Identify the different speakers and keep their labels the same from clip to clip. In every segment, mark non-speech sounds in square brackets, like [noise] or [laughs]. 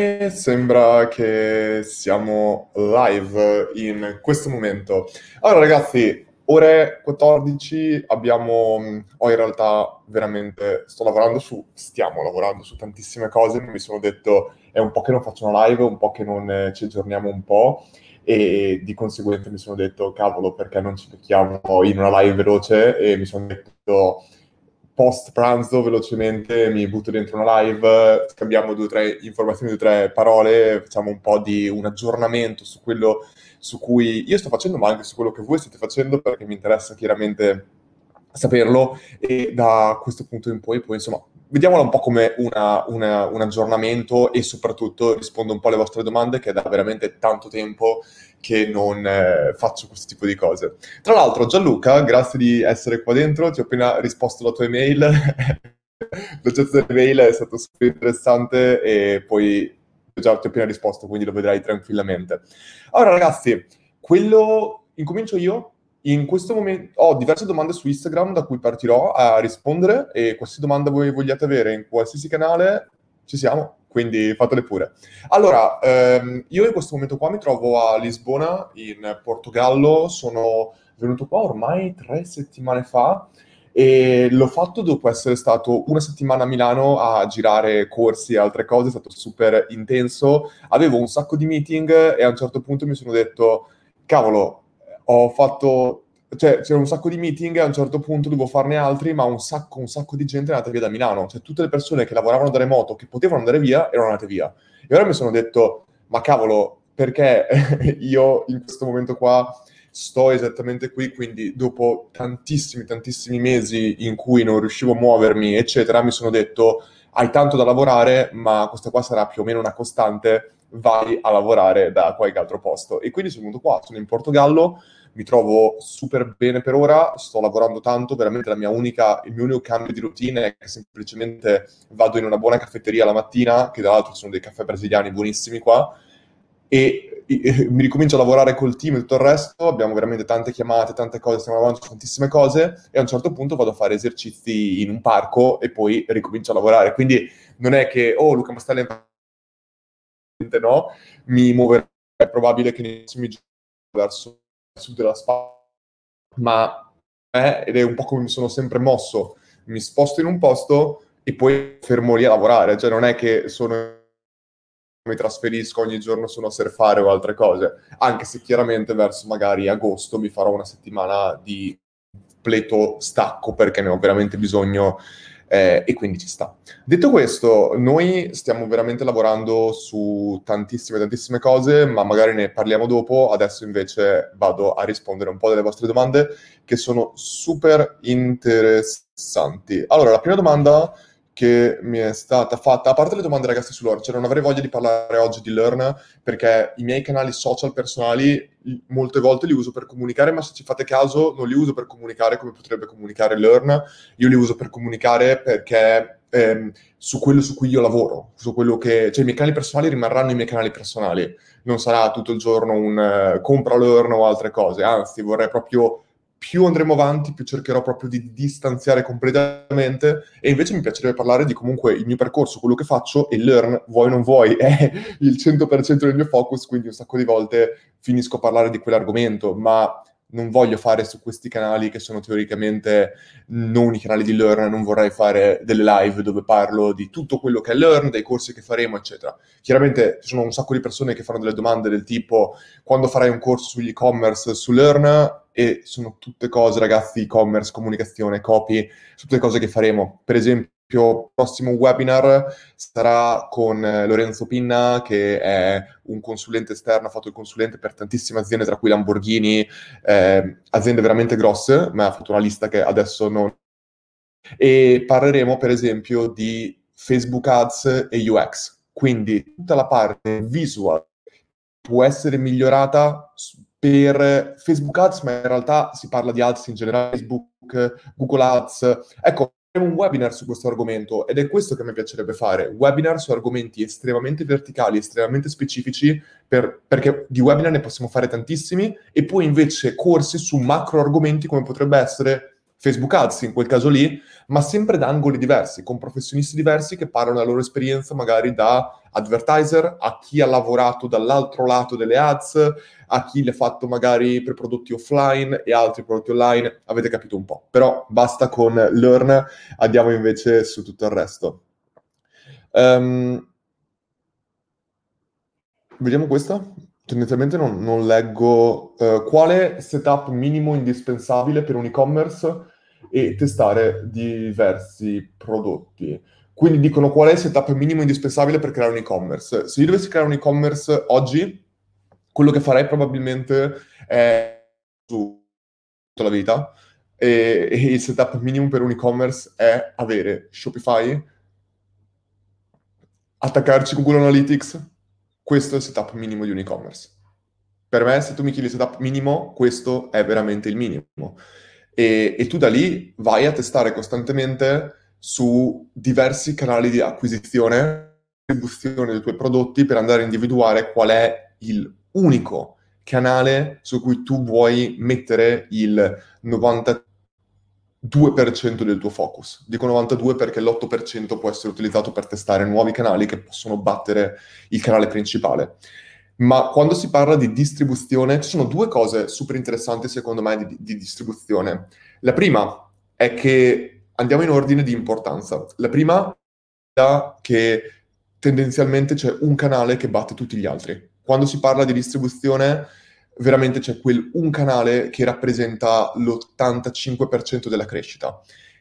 Speaker 1: Sembra che siamo live in questo momento. Allora ragazzi, ore 14 abbiamo, ho in realtà veramente, sto lavorando su, stiamo lavorando su tantissime cose, mi sono detto è un po' che non faccio una live, un po' che non ci aggiorniamo un po' e di conseguenza mi sono detto cavolo perché non ci becchiamo in una live veloce e mi sono detto post pranzo velocemente mi butto dentro una live, scambiamo due o tre informazioni, due o tre parole, facciamo un po' di un aggiornamento su quello su cui io sto facendo, ma anche su quello che voi state facendo, perché mi interessa chiaramente saperlo e da questo punto in poi, poi insomma, vediamola un po' come una, una, un aggiornamento e soprattutto rispondo un po' alle vostre domande che da veramente tanto tempo che non eh, faccio questo tipo di cose. Tra l'altro, Gianluca, grazie di essere qua dentro, ti ho appena risposto alla tua email. [laughs] L'oggetto dell'email è stato super interessante e poi già ti ho appena risposto, quindi lo vedrai tranquillamente. Allora, ragazzi, quello incomincio io. In questo momento ho diverse domande su Instagram da cui partirò a rispondere e qualsiasi domanda voi vogliate avere in qualsiasi canale, ci siamo quindi fatele pure. Allora, ehm, io in questo momento qua mi trovo a Lisbona, in Portogallo, sono venuto qua ormai tre settimane fa e l'ho fatto dopo essere stato una settimana a Milano a girare corsi e altre cose, è stato super intenso, avevo un sacco di meeting e a un certo punto mi sono detto, cavolo, ho fatto cioè, c'era un sacco di meeting a un certo punto dovevo farne altri, ma un sacco, un sacco di gente è andata via da Milano. Cioè, tutte le persone che lavoravano da remoto, che potevano andare via, erano andate via. E ora mi sono detto, ma cavolo, perché [laughs] io in questo momento qua sto esattamente qui, quindi dopo tantissimi, tantissimi mesi in cui non riuscivo a muovermi, eccetera, mi sono detto, hai tanto da lavorare, ma questa qua sarà più o meno una costante, vai a lavorare da qualche altro posto. E quindi sono venuto qua, sono in Portogallo, mi trovo super bene per ora, sto lavorando tanto, veramente la mia unica, il mio unico cambio di routine è che semplicemente vado in una buona caffetteria la mattina, che tra l'altro sono dei caffè brasiliani buonissimi qua, e, e, mi ricomincio a lavorare col team e tutto il resto, abbiamo veramente tante chiamate, tante cose, stiamo lavorando su tantissime cose e a un certo punto vado a fare esercizi in un parco e poi ricomincio a lavorare. Quindi non è che, oh Luca Mastelli, no, mi muoverò, è probabile che nei prossimi giorni verso sud della Spagna, ma eh, ed è un po' come mi sono sempre mosso, mi sposto in un posto e poi fermo lì a lavorare, cioè non è che sono mi trasferisco ogni giorno sono a surfare o altre cose, anche se chiaramente verso magari agosto mi farò una settimana di completo stacco perché ne ho veramente bisogno eh, e quindi ci sta. Detto questo, noi stiamo veramente lavorando su tantissime, tantissime cose, ma magari ne parliamo dopo. Adesso invece vado a rispondere un po' delle vostre domande che sono super interessanti. Allora, la prima domanda che mi è stata fatta, a parte le domande ragazzi su Learn, cioè non avrei voglia di parlare oggi di Learn perché i miei canali social personali molte volte li uso per comunicare, ma se ci fate caso non li uso per comunicare come potrebbe comunicare Learn, io li uso per comunicare perché ehm, su quello su cui io lavoro, su quello che, cioè i miei canali personali rimarranno i miei canali personali, non sarà tutto il giorno un uh, compra Learn o altre cose, anzi vorrei proprio più andremo avanti, più cercherò proprio di distanziare completamente e invece mi piacerebbe parlare di comunque il mio percorso, quello che faccio e learn, vuoi non vuoi, è il 100% del mio focus, quindi un sacco di volte finisco a parlare di quell'argomento, ma non voglio fare su questi canali che sono teoricamente non i canali di Learn, non vorrei fare delle live dove parlo di tutto quello che è Learn, dei corsi che faremo, eccetera. Chiaramente ci sono un sacco di persone che fanno delle domande del tipo quando farai un corso sugli e-commerce su Learn e sono tutte cose, ragazzi, e-commerce, comunicazione, copy, tutte cose che faremo. Per esempio, il prossimo webinar sarà con eh, Lorenzo Pinna, che è un consulente esterno, ha fatto il consulente per tantissime aziende, tra cui Lamborghini, eh, aziende veramente grosse, ma ha fatto una lista che adesso non... E parleremo, per esempio, di Facebook Ads e UX. Quindi tutta la parte visual può essere migliorata per Facebook Ads, ma in realtà si parla di ads in generale, Facebook, Google Ads. Ecco, un webinar su questo argomento ed è questo che mi piacerebbe fare, webinar su argomenti estremamente verticali, estremamente specifici, per, perché di webinar ne possiamo fare tantissimi, e poi invece corsi su macro argomenti come potrebbe essere Facebook Ads in quel caso lì, ma sempre da angoli diversi, con professionisti diversi che parlano della loro esperienza magari da advertiser, a chi ha lavorato dall'altro lato delle ads, a chi le ha fatto magari per prodotti offline e altri prodotti online, avete capito un po'. Però basta con Learn, andiamo invece su tutto il resto. Um, vediamo questa tendenzialmente non, non leggo uh, quale setup minimo indispensabile per un e-commerce e testare diversi prodotti. Quindi dicono qual è il setup minimo indispensabile per creare un e-commerce. Se io dovessi creare un e-commerce oggi, quello che farei probabilmente è su tutta la vita e, e il setup minimo per un e-commerce è avere Shopify, attaccarci Google Analytics, questo è il setup minimo di un e-commerce. Per me, se tu mi chiedi il setup minimo, questo è veramente il minimo. E, e, tu da lì vai a testare costantemente su diversi canali di acquisizione, distribuzione dei tuoi prodotti per andare a individuare qual è il unico canale su cui tu vuoi mettere il 90 2% del tuo focus. Dico 92 perché l'8% può essere utilizzato per testare nuovi canali che possono battere il canale principale. Ma quando si parla di distribuzione, ci sono due cose super interessanti secondo me di, di distribuzione. La prima è che andiamo in ordine di importanza. La prima è che tendenzialmente c'è un canale che batte tutti gli altri. Quando si parla di distribuzione, veramente c'è quel un canale che rappresenta l'85% della crescita.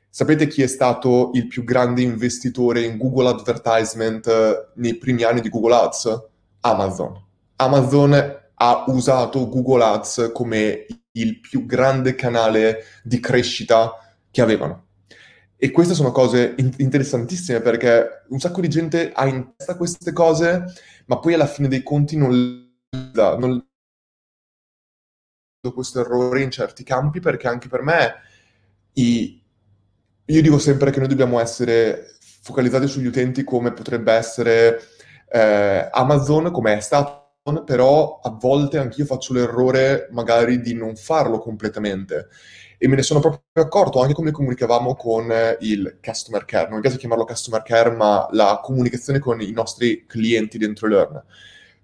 Speaker 1: Sapete chi è stato il più grande investitore in Google Advertisement eh, nei primi anni di Google Ads? Amazon. Amazon ha usato Google Ads come il più grande canale di crescita che avevano. E queste sono cose in- interessantissime perché un sacco di gente ha in testa queste cose, ma poi alla fine dei conti non, non questo errore in certi campi perché anche per me i... io dico sempre che noi dobbiamo essere focalizzati sugli utenti come potrebbe essere eh, Amazon, come è stato, però a volte anch'io faccio l'errore magari di non farlo completamente. E me ne sono proprio accorto anche come comunicavamo con il customer care, non mi piace chiamarlo customer care, ma la comunicazione con i nostri clienti dentro Learn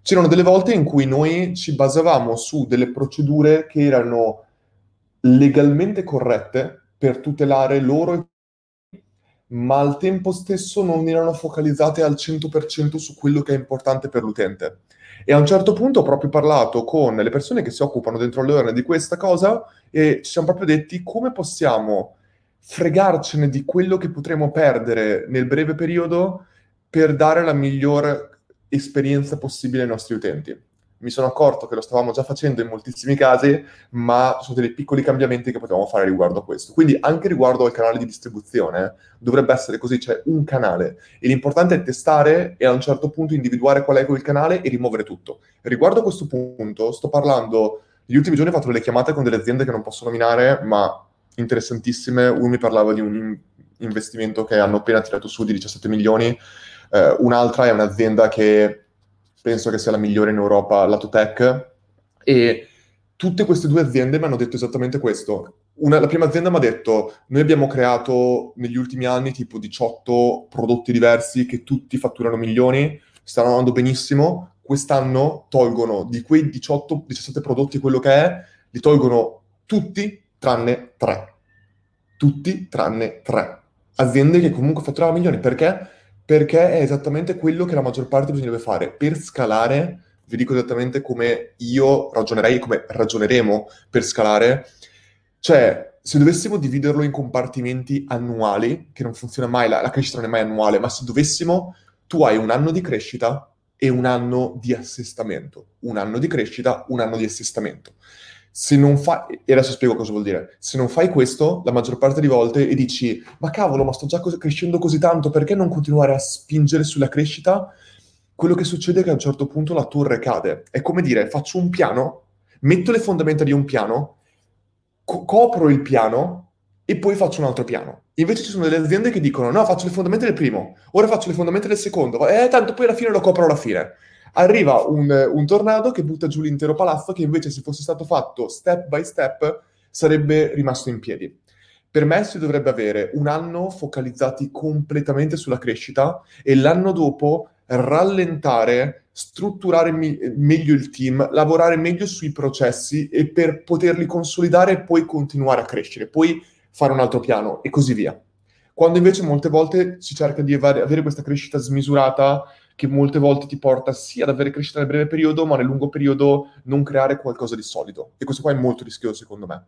Speaker 1: c'erano delle volte in cui noi ci basavamo su delle procedure che erano legalmente corrette per tutelare loro, ma al tempo stesso non erano focalizzate al 100% su quello che è importante per l'utente. E a un certo punto ho proprio parlato con le persone che si occupano dentro Learn di questa cosa e ci siamo proprio detti come possiamo fregarcene di quello che potremo perdere nel breve periodo per dare la miglior esperienza possibile ai nostri utenti. Mi sono accorto che lo stavamo già facendo in moltissimi casi, ma sono dei piccoli cambiamenti che potevamo fare riguardo a questo. Quindi anche riguardo al canale di distribuzione dovrebbe essere così, c'è un canale e l'importante è testare e a un certo punto individuare qual è quel canale e rimuovere tutto. Riguardo a questo punto sto parlando, negli ultimi giorni ho fatto delle chiamate con delle aziende che non posso nominare, ma interessantissime. Uno mi parlava di un investimento che hanno appena tirato su di 17 milioni eh, un'altra è un'azienda che penso che sia la migliore in Europa, lato tech, e tutte queste due aziende mi hanno detto esattamente questo. Una, la prima azienda mi ha detto, noi abbiamo creato negli ultimi anni tipo 18 prodotti diversi che tutti fatturano milioni, stanno andando benissimo, quest'anno tolgono di quei 18-17 prodotti quello che è, li tolgono tutti tranne tre. Tutti tranne tre. Aziende che comunque fatturavano milioni, perché? Perché è esattamente quello che la maggior parte bisognerebbe fare. Per scalare, vi dico esattamente come io ragionerei, come ragioneremo per scalare, cioè se dovessimo dividerlo in compartimenti annuali, che non funziona mai, la, la crescita non è mai annuale, ma se dovessimo, tu hai un anno di crescita e un anno di assestamento, un anno di crescita, un anno di assestamento se non fai, e adesso spiego cosa vuol dire, se non fai questo la maggior parte di volte e dici, ma cavolo, ma sto già cos- crescendo così tanto, perché non continuare a spingere sulla crescita? Quello che succede è che a un certo punto la torre cade. È come dire, faccio un piano, metto le fondamenta di un piano, co- copro il piano e poi faccio un altro piano. Invece ci sono delle aziende che dicono, no, faccio le fondamenta del primo, ora faccio le fondamenta del secondo, e eh, tanto poi alla fine lo copro alla fine arriva un, un, tornado che butta giù l'intero palazzo che invece se fosse stato fatto step by step sarebbe rimasto in piedi. Per me si dovrebbe avere un anno focalizzati completamente sulla crescita e l'anno dopo rallentare, strutturare mi- meglio il team, lavorare meglio sui processi e per poterli consolidare e poi continuare a crescere, poi fare un altro piano e così via. Quando invece molte volte si cerca di avere questa crescita smisurata che molte volte ti porta sì ad avere crescita nel breve periodo, ma nel lungo periodo non creare qualcosa di solido. E questo qua è molto rischioso secondo me.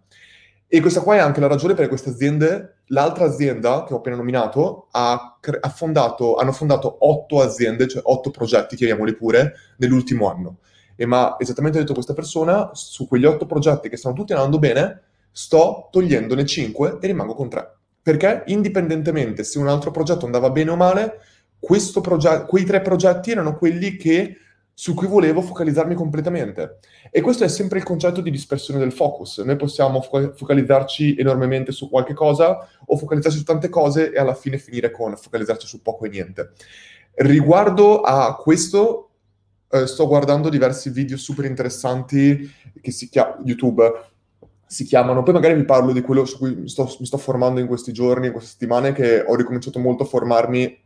Speaker 1: E questa qua è anche la ragione per queste aziende, l'altra azienda che ho appena nominato, ha, ha fondato, hanno fondato otto aziende, cioè otto progetti, chiamiamoli pure, nell'ultimo anno. E ma esattamente ha detto questa persona, su quegli otto progetti che stanno tutti andando bene, sto togliendone cinque e rimango con tre. Perché indipendentemente se un altro progetto andava bene o male, proget- quei tre progetti erano quelli che, su cui volevo focalizzarmi completamente. E questo è sempre il concetto di dispersione del focus. Noi possiamo fo- focalizzarci enormemente su qualche cosa o focalizzarci su tante cose e alla fine finire con focalizzarci su poco e niente. Riguardo a questo, eh, sto guardando diversi video super interessanti che si chiamano YouTube si chiamano. Poi magari vi parlo di quello su cui mi sto, mi sto, formando in questi giorni, in queste settimane, che ho ricominciato molto a formarmi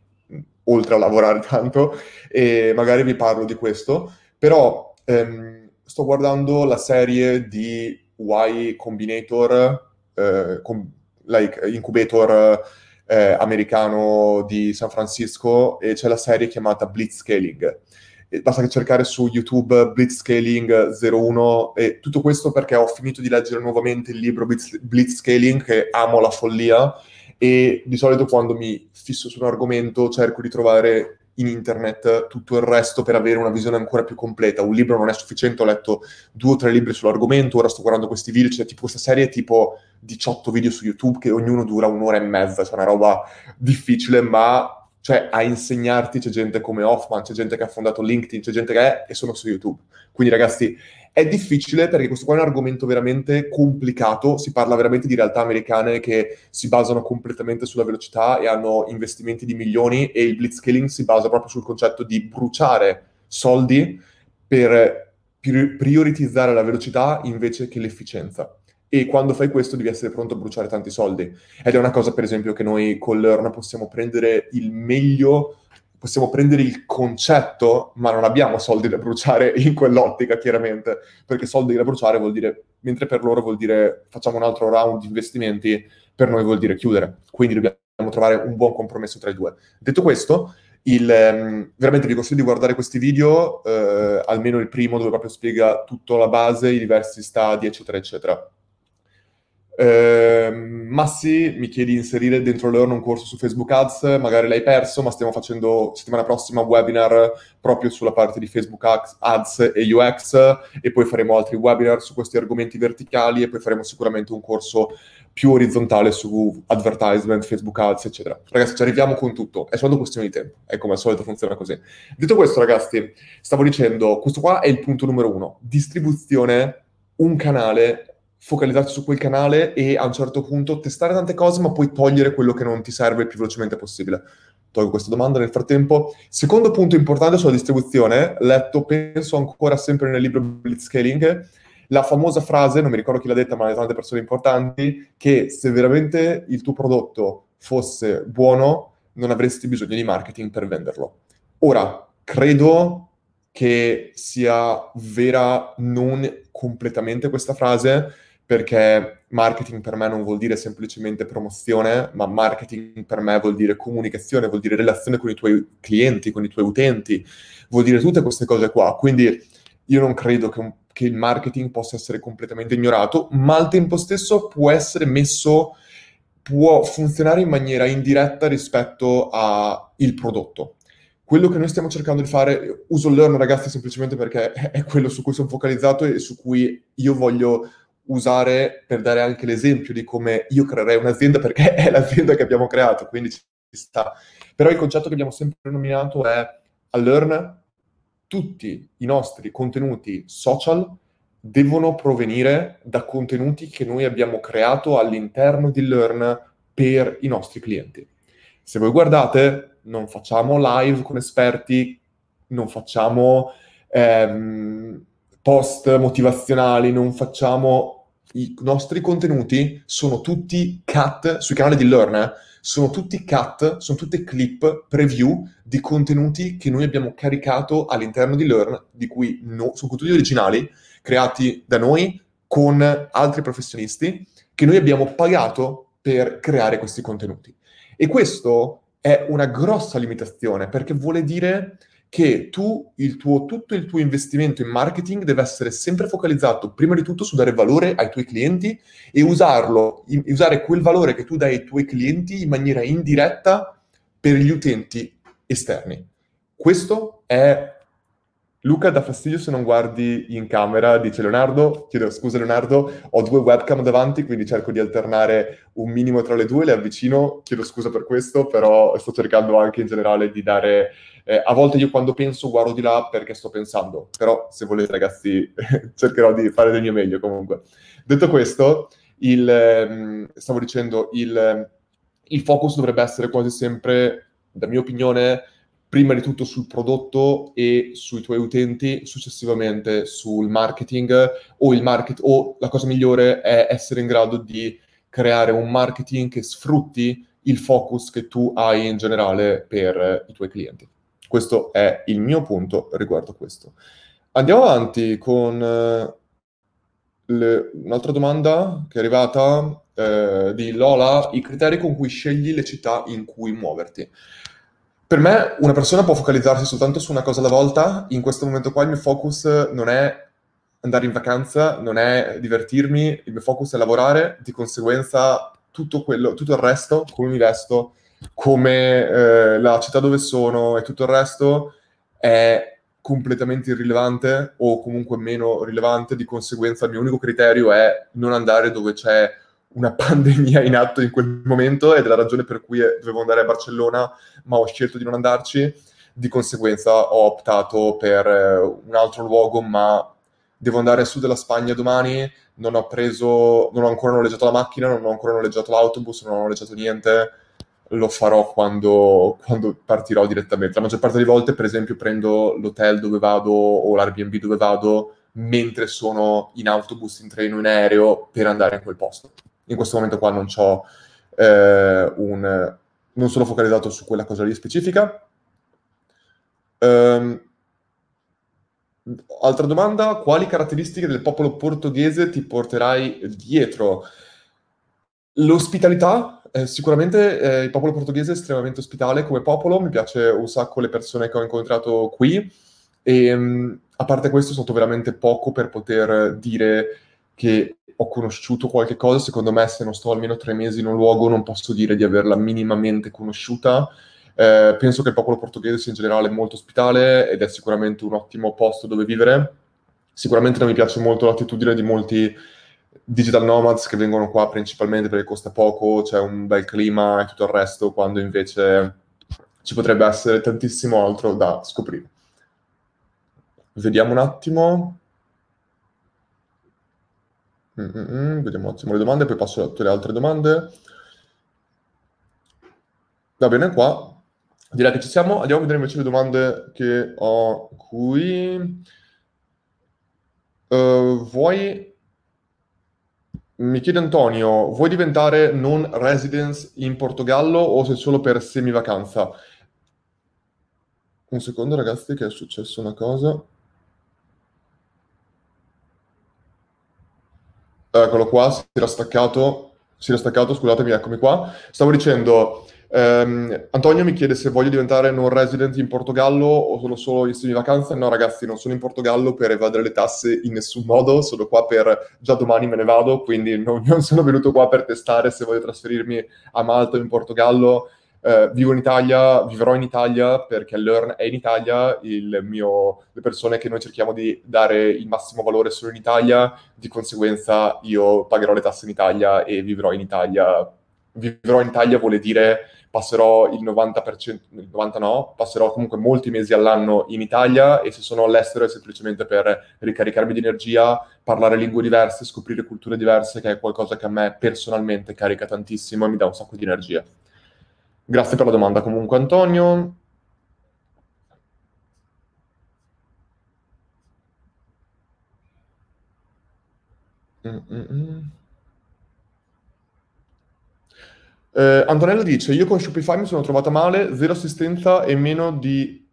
Speaker 1: oltre a lavorare [laughs] tanto, e magari vi parlo di questo. Però ehm, sto guardando la serie di Y Combinator, eh, com- like Incubator eh, americano di San Francisco, e c'è la serie chiamata Blitzscaling basta che cercare su YouTube Blitzscaling 01 e tutto questo perché ho finito di leggere nuovamente il libro Blitz, Blitzscaling che amo la follia e di solito quando mi fisso su un argomento cerco di trovare in internet tutto il resto per avere una visione ancora più completa. Un libro non è sufficiente, ho letto due o tre libri sull'argomento, ora sto guardando questi video, c'è tipo questa serie tipo 18 video su YouTube che ognuno dura un'ora e mezza, c'è una roba difficile, ma cioè a insegnarti c'è gente come Hoffman, c'è gente che ha fondato LinkedIn, c'è gente che è e sono su YouTube. Quindi ragazzi è difficile perché questo qua è un argomento veramente complicato, si parla veramente di realtà americane che si basano completamente sulla velocità e hanno investimenti di milioni e il blitzscaling si basa proprio sul concetto di bruciare soldi per prioritizzare la velocità invece che l'efficienza e quando fai questo devi essere pronto a bruciare tanti soldi. Ed è una cosa, per esempio, che noi con Learn possiamo prendere il meglio, possiamo prendere il concetto, ma non abbiamo soldi da bruciare [laughs] in quell'ottica, chiaramente, perché soldi da bruciare vuol dire, mentre per loro vuol dire facciamo un altro round di investimenti, per noi vuol dire chiudere. Quindi dobbiamo trovare un buon compromesso tra i due. Detto questo, il, um, veramente vi consiglio di guardare questi video, uh, almeno il primo dove proprio spiega tutta la base, i diversi stadi, eccetera, eccetera. Eh, Massi mi chiedi di inserire dentro Learn un corso su Facebook Ads, magari l'hai perso, ma stiamo facendo settimana prossima un webinar proprio sulla parte di Facebook Ads e UX e poi faremo altri webinar su questi argomenti verticali e poi faremo sicuramente un corso più orizzontale su advertisement, Facebook Ads, eccetera. Ragazzi, ci arriviamo con tutto, è solo questione di tempo, e come al solito funziona così. Detto questo, ragazzi, stavo dicendo, questo qua è il punto numero uno, distribuzione, un canale focalizzarti su quel canale e a un certo punto testare tante cose, ma poi togliere quello che non ti serve il più velocemente possibile. Tolgo questa domanda nel frattempo. Secondo punto importante sulla distribuzione, letto penso ancora sempre nel libro Blitzscaling, la famosa frase, non mi ricordo chi l'ha detta, ma le tante persone importanti, che se veramente il tuo prodotto fosse buono, non avresti bisogno di marketing per venderlo. Ora, credo che sia vera non completamente questa frase, perché marketing per me non vuol dire semplicemente promozione, ma marketing per me vuol dire comunicazione, vuol dire relazione con i tuoi clienti, con i tuoi utenti, vuol dire tutte queste cose qua. Quindi io non credo che, che il marketing possa essere completamente ignorato, ma al tempo stesso può essere messo, può funzionare in maniera indiretta rispetto al prodotto quello che noi stiamo cercando di fare, uso Learn ragazzi semplicemente perché è quello su cui sono focalizzato e su cui io voglio usare per dare anche l'esempio di come io creerei un'azienda perché [laughs] è l'azienda che abbiamo creato, quindi ci sta. Però il concetto che abbiamo sempre nominato è a Learn tutti i nostri contenuti social devono provenire da contenuti che noi abbiamo creato all'interno di Learn per i nostri clienti. Se voi guardate, non facciamo live con esperti, non facciamo ehm, post motivazionali, non facciamo i nostri contenuti sono tutti cut sui canali di Learn, eh, sono tutti cut, sono tutte clip preview di contenuti che noi abbiamo caricato all'interno di Learn, di cui no, sono contenuti originali creati da noi con altri professionisti che noi abbiamo pagato per creare questi contenuti. E questo è una grossa limitazione perché vuole dire che tu, il tuo, tutto il tuo investimento in marketing deve essere sempre focalizzato prima di tutto su dare valore ai tuoi clienti e usarlo, in, usare quel valore che tu dai ai tuoi clienti in maniera indiretta per gli utenti esterni. Questo è Luca dà fastidio se non guardi in camera, dice Leonardo. Chiedo scusa Leonardo, ho due webcam davanti, quindi cerco di alternare un minimo tra le due, le avvicino. Chiedo scusa per questo, però sto cercando anche in generale di dare... Eh, a volte io quando penso guardo di là perché sto pensando, però se volete ragazzi [laughs] cercherò di fare del mio meglio comunque. Detto questo, il, ehm, stavo dicendo, il, il focus dovrebbe essere quasi sempre, da mia opinione, prima di tutto sul prodotto e sui tuoi utenti, successivamente sul marketing o il market o la cosa migliore è essere in grado di creare un marketing che sfrutti il focus che tu hai in generale per i tuoi clienti. Questo è il mio punto riguardo questo. Andiamo avanti con eh, le, un'altra domanda che è arrivata eh, di Lola, i criteri con cui scegli le città in cui muoverti. Per me una persona può focalizzarsi soltanto su una cosa alla volta, in questo momento qua il mio focus non è andare in vacanza, non è divertirmi, il mio focus è lavorare, di conseguenza tutto, quello, tutto il resto, come mi vesto, come eh, la città dove sono e tutto il resto è completamente irrilevante o comunque meno rilevante, di conseguenza il mio unico criterio è non andare dove c'è una [laughs] pandemia in atto in quel momento ed è la ragione per cui dovevo andare a Barcellona, ma ho scelto di non andarci. Di conseguenza ho optato per eh, un altro luogo, ma devo andare a sud della Spagna domani. Non ho preso, non ho ancora noleggiato la macchina, non ho ancora noleggiato l'autobus, non ho noleggiato niente. Lo farò quando, quando partirò direttamente. La maggior parte delle volte, per esempio, prendo l'hotel dove vado o l'Airbnb dove vado mentre sono in autobus, in treno, in aereo per andare in quel posto in questo momento qua non ho eh, un... non sono focalizzato su quella cosa lì specifica. Um, altra domanda, quali caratteristiche del popolo portoghese ti porterai dietro? L'ospitalità, eh, sicuramente eh, il popolo portoghese è estremamente ospitale come popolo, mi piace un sacco le persone che ho incontrato qui e um, a parte questo stato veramente poco per poter dire che ho conosciuto qualche cosa, secondo me se non sto almeno tre mesi in un luogo non posso dire di averla minimamente conosciuta. Eh, penso che il popolo portoghese sia in generale molto ospitale ed è sicuramente un ottimo posto dove vivere. Sicuramente non mi piace molto l'attitudine di molti digital nomads che vengono qua principalmente perché costa poco, c'è un bel clima e tutto il resto, quando invece ci potrebbe essere tantissimo altro da scoprire. Vediamo un attimo. Mm-mm, vediamo un attimo le domande, poi passo a tutte le altre domande. Va bene, qua direi che ci siamo. Andiamo a vedere invece le domande che ho qui. Uh, vuoi... Mi chiede Antonio, vuoi diventare non residence in Portogallo o sei solo per semivacanza? Un secondo ragazzi che è successo una cosa. Eccolo qua, si era staccato, si era staccato, scusatemi, eccomi qua. Stavo dicendo, ehm, Antonio mi chiede se voglio diventare non resident in Portogallo o sono solo in semi-vacanza. No ragazzi, non sono in Portogallo per evadere le tasse in nessun modo, sono qua per già domani me ne vado, quindi non, [laughs] non sono venuto qua per testare se voglio trasferirmi a Malta o in Portogallo Uh, vivo in Italia, vivrò in Italia perché Learn è in Italia, mio, le persone che noi cerchiamo di dare il massimo valore sono in Italia, di conseguenza io pagherò le tasse in Italia e vivrò in Italia. Vivrò in Italia vuole dire passerò il 90%, il 90 no, passerò comunque molti mesi all'anno in Italia e se sono all'estero è semplicemente per ricaricarmi di energia, parlare lingue diverse, scoprire culture diverse, che è qualcosa che a me personalmente carica tantissimo e mi dà un sacco di energia. Grazie per la domanda comunque Antonio. Mm-mm. Eh, Antonella dice: Io con Shopify mi sono trovata male, zero assistenza e meno di,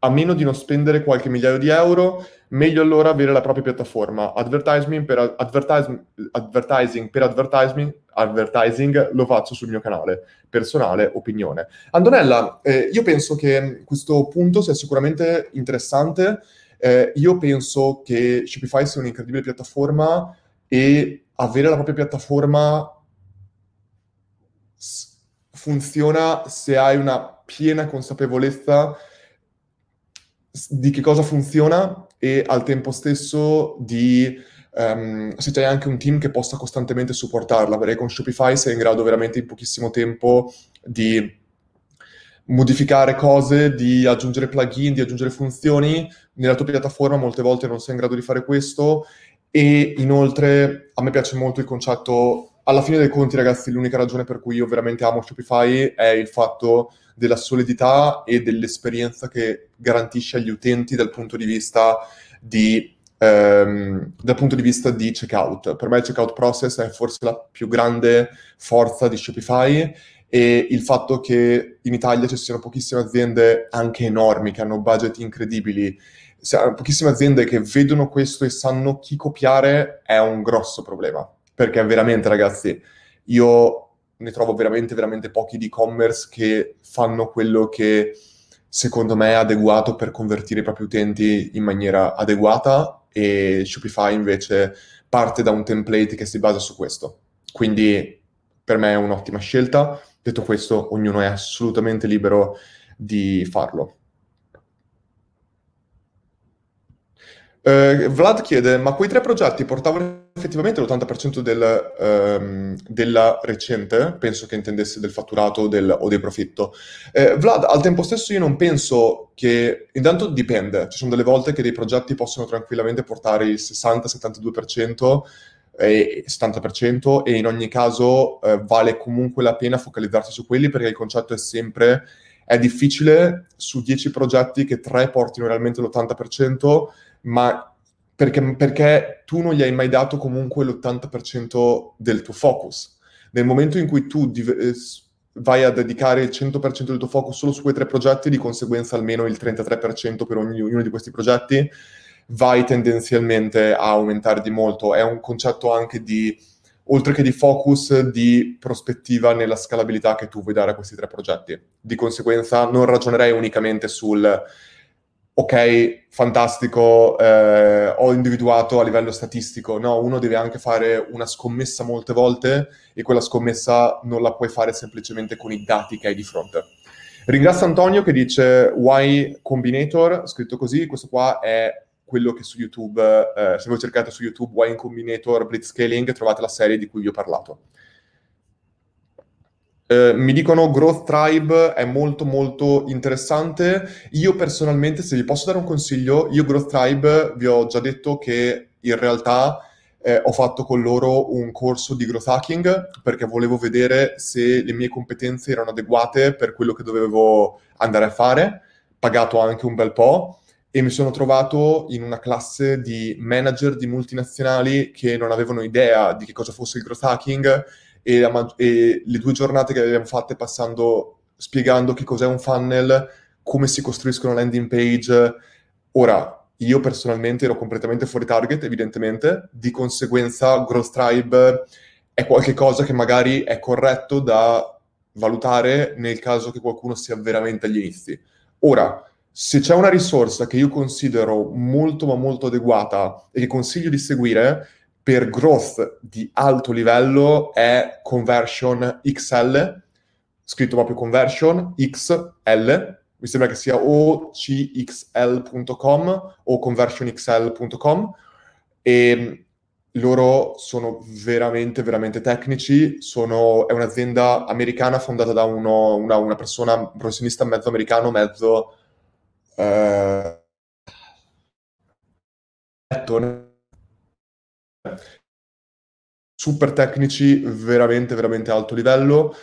Speaker 1: a meno di non spendere qualche migliaio di euro. Meglio allora avere la propria piattaforma. Advertising per, advertising, advertising per advertising, advertising lo faccio sul mio canale. Personale opinione. Antonella, eh, io penso che questo punto sia sicuramente interessante. Eh, io penso che Shopify sia un'incredibile piattaforma e avere la propria piattaforma funziona se hai una piena consapevolezza di che cosa funziona e al tempo stesso di um, se c'è anche un team che possa costantemente supportarla, perché con Shopify sei in grado veramente in pochissimo tempo di modificare cose, di aggiungere plugin, di aggiungere funzioni. Nella tua piattaforma molte volte non sei in grado di fare questo e inoltre a me piace molto il concetto alla fine dei conti, ragazzi, l'unica ragione per cui io veramente amo Shopify è il fatto della solidità e dell'esperienza che garantisce agli utenti dal punto di vista di, ehm, dal punto di, vista di checkout. Per me il checkout process è forse la più grande forza di Shopify e il fatto che in Italia ci siano pochissime aziende, anche enormi, che hanno budget incredibili, pochissime aziende che vedono questo e sanno chi copiare è un grosso problema perché veramente ragazzi, io ne trovo veramente, veramente pochi di e-commerce che fanno quello che secondo me è adeguato per convertire i propri utenti in maniera adeguata e Shopify invece parte da un template che si basa su questo. Quindi per me è un'ottima scelta. Detto questo, ognuno è assolutamente libero di farlo. Uh, Vlad chiede, ma quei tre progetti portavano effettivamente l'80% del, um, della recente? Penso che intendesse del fatturato del, o del profitto. Uh, Vlad, al tempo stesso io non penso che... Intanto dipende, ci sono delle volte che dei progetti possono tranquillamente portare il 60-72% e 70% e in ogni caso uh, vale comunque la pena focalizzarsi su quelli perché il concetto è sempre... È difficile su 10 progetti che 3 portino realmente l'80%, ma perché, perché tu non gli hai mai dato comunque l'80% del tuo focus. Nel momento in cui tu div- eh, vai a dedicare il 100% del tuo focus solo su quei tre progetti, di conseguenza almeno il 33% per ognuno di questi progetti, vai tendenzialmente a aumentare di molto. È un concetto anche di, oltre che di focus, di prospettiva nella scalabilità che tu vuoi dare a questi tre progetti. Di conseguenza non ragionerei unicamente sul ok, fantastico, eh, ho individuato a livello statistico. No, uno deve anche fare una scommessa molte volte e quella scommessa non la puoi fare semplicemente con i dati che hai di fronte. Ringrazio Antonio che dice Y Combinator, scritto così, questo qua è quello che su YouTube, eh, se voi cercate su YouTube Y Combinator Blitzscaling trovate la serie di cui vi ho parlato. Eh, mi dicono Growth Tribe è molto molto interessante. Io personalmente, se vi posso dare un consiglio, io Growth Tribe vi ho già detto che in realtà eh, ho fatto con loro un corso di growth hacking perché volevo vedere se le mie competenze erano adeguate per quello che dovevo andare a fare, pagato anche un bel po' e mi sono trovato in una classe di manager di multinazionali che non avevano idea di che cosa fosse il growth hacking e, la, e le due giornate che abbiamo fatte passando, spiegando che cos'è un funnel, come si costruiscono landing page. Ora, io personalmente ero completamente fuori target, evidentemente, di conseguenza Growth Tribe è qualcosa che magari è corretto da valutare nel caso che qualcuno sia veramente agli inizi. Ora, se c'è una risorsa che io considero molto ma molto adeguata e che consiglio di seguire, per growth di alto livello è Conversion XL, scritto proprio Conversion XL, mi sembra che sia o cxl.com o conversionxl.com e loro sono veramente, veramente tecnici, sono, è un'azienda americana fondata da uno, una, una, persona, un professionista mezzo americano, mezzo... Eh, super tecnici, veramente, veramente alto livello.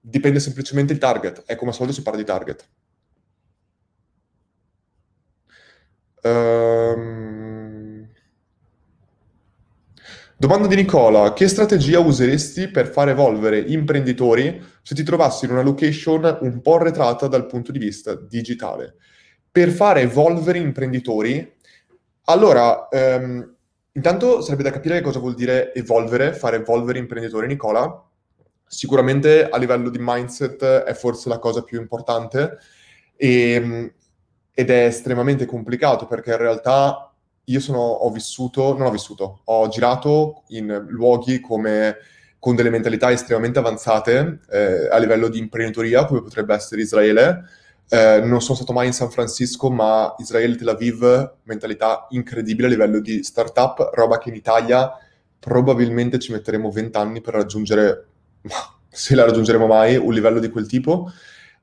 Speaker 1: Dipende semplicemente il target. E come al solito si parla di target. Um... Domanda di Nicola, che strategia useresti per far evolvere imprenditori se ti trovassi in una location un po' arretrata dal punto di vista digitale? Per fare evolvere imprenditori, allora, ehm, intanto sarebbe da capire cosa vuol dire evolvere, fare evolvere imprenditori, Nicola. Sicuramente a livello di mindset è forse la cosa più importante e, ed è estremamente complicato perché in realtà io sono, ho vissuto, non ho vissuto, ho girato in luoghi come, con delle mentalità estremamente avanzate eh, a livello di imprenditoria, come potrebbe essere Israele. Eh, non sono stato mai in San Francisco, ma Israele, Tel Aviv, mentalità incredibile a livello di startup, roba che in Italia probabilmente ci metteremo vent'anni per raggiungere, se la raggiungeremo mai, un livello di quel tipo.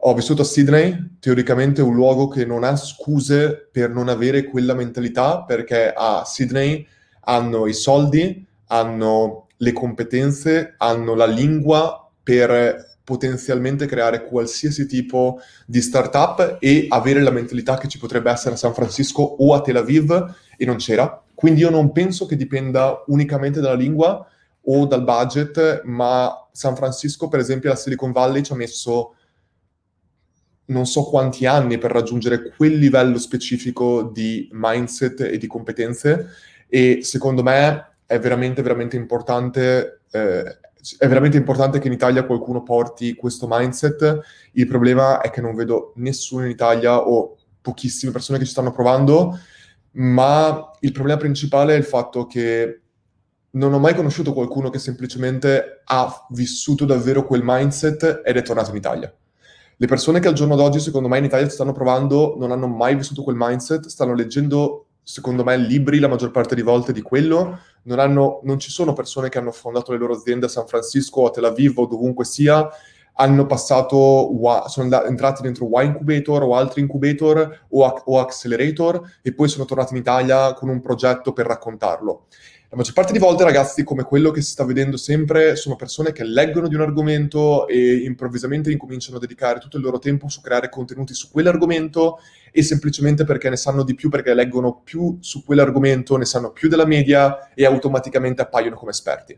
Speaker 1: Ho vissuto a Sydney, teoricamente un luogo che non ha scuse per non avere quella mentalità, perché a Sydney hanno i soldi, hanno le competenze, hanno la lingua per potenzialmente creare qualsiasi tipo di startup e avere la mentalità che ci potrebbe essere a San Francisco o a Tel Aviv e non c'era. Quindi io non penso che dipenda unicamente dalla lingua o dal budget, ma San Francisco, per esempio, la Silicon Valley ci ha messo non so quanti anni per raggiungere quel livello specifico di mindset e di competenze e secondo me è veramente, veramente importante, eh, è veramente importante che in Italia qualcuno porti questo mindset. Il problema è che non vedo nessuno in Italia o pochissime persone che ci stanno provando, ma il problema principale è il fatto che non ho mai conosciuto qualcuno che semplicemente ha vissuto davvero quel mindset ed è tornato in Italia. Le persone che al giorno d'oggi, secondo me, in Italia stanno provando, non hanno mai vissuto quel mindset, stanno leggendo, secondo me, libri la maggior parte di volte di quello, non, hanno, non ci sono persone che hanno fondato le loro aziende a San Francisco, a Tel Aviv o dovunque sia, hanno passato, sono entrati dentro Y Incubator o altri incubator o, o accelerator e poi sono tornati in Italia con un progetto per raccontarlo. La maggior parte di volte, ragazzi, come quello che si sta vedendo sempre, sono persone che leggono di un argomento e improvvisamente incominciano a dedicare tutto il loro tempo su creare contenuti su quell'argomento e semplicemente perché ne sanno di più, perché leggono più su quell'argomento, ne sanno più della media e automaticamente appaiono come esperti.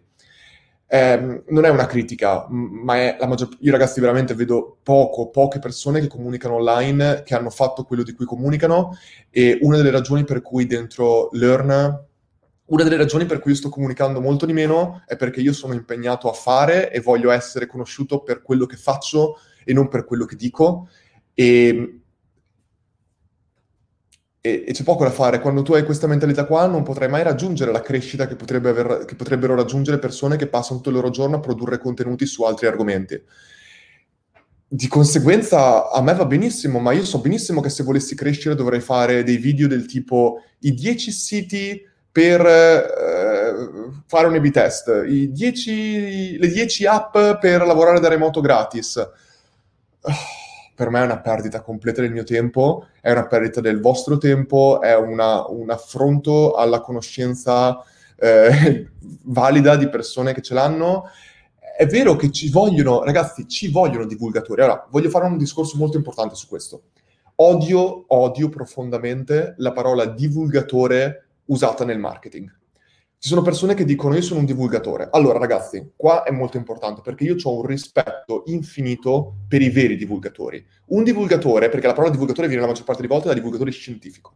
Speaker 1: Eh, non è una critica, ma maggior... Io ragazzi veramente vedo poco, poche persone che comunicano online, che hanno fatto quello di cui comunicano e una delle ragioni per cui dentro Learn una delle ragioni per cui sto comunicando molto di meno è perché io sono impegnato a fare e voglio essere conosciuto per quello che faccio e non per quello che dico. E, e, e c'è poco da fare. Quando tu hai questa mentalità qua non potrai mai raggiungere la crescita che, potrebbe aver, che potrebbero raggiungere persone che passano tutto il loro giorno a produrre contenuti su altri argomenti. Di conseguenza a me va benissimo, ma io so benissimo che se volessi crescere dovrei fare dei video del tipo i 10 siti per eh, fare un A-B test, le 10 app per lavorare da remoto gratis. Oh, per me è una perdita completa del mio tempo, è una perdita del vostro tempo, è una, un affronto alla conoscenza eh, [laughs] valida di persone che ce l'hanno. È vero che ci vogliono, ragazzi, ci vogliono divulgatori. Ora, voglio fare un discorso molto importante su questo. Odio, odio profondamente la parola divulgatore usata nel marketing. Ci sono persone che dicono io sono un divulgatore. Allora ragazzi, qua è molto importante perché io ho un rispetto infinito per i veri divulgatori. Un divulgatore, perché la parola divulgatore viene la maggior parte delle volte da divulgatore scientifico.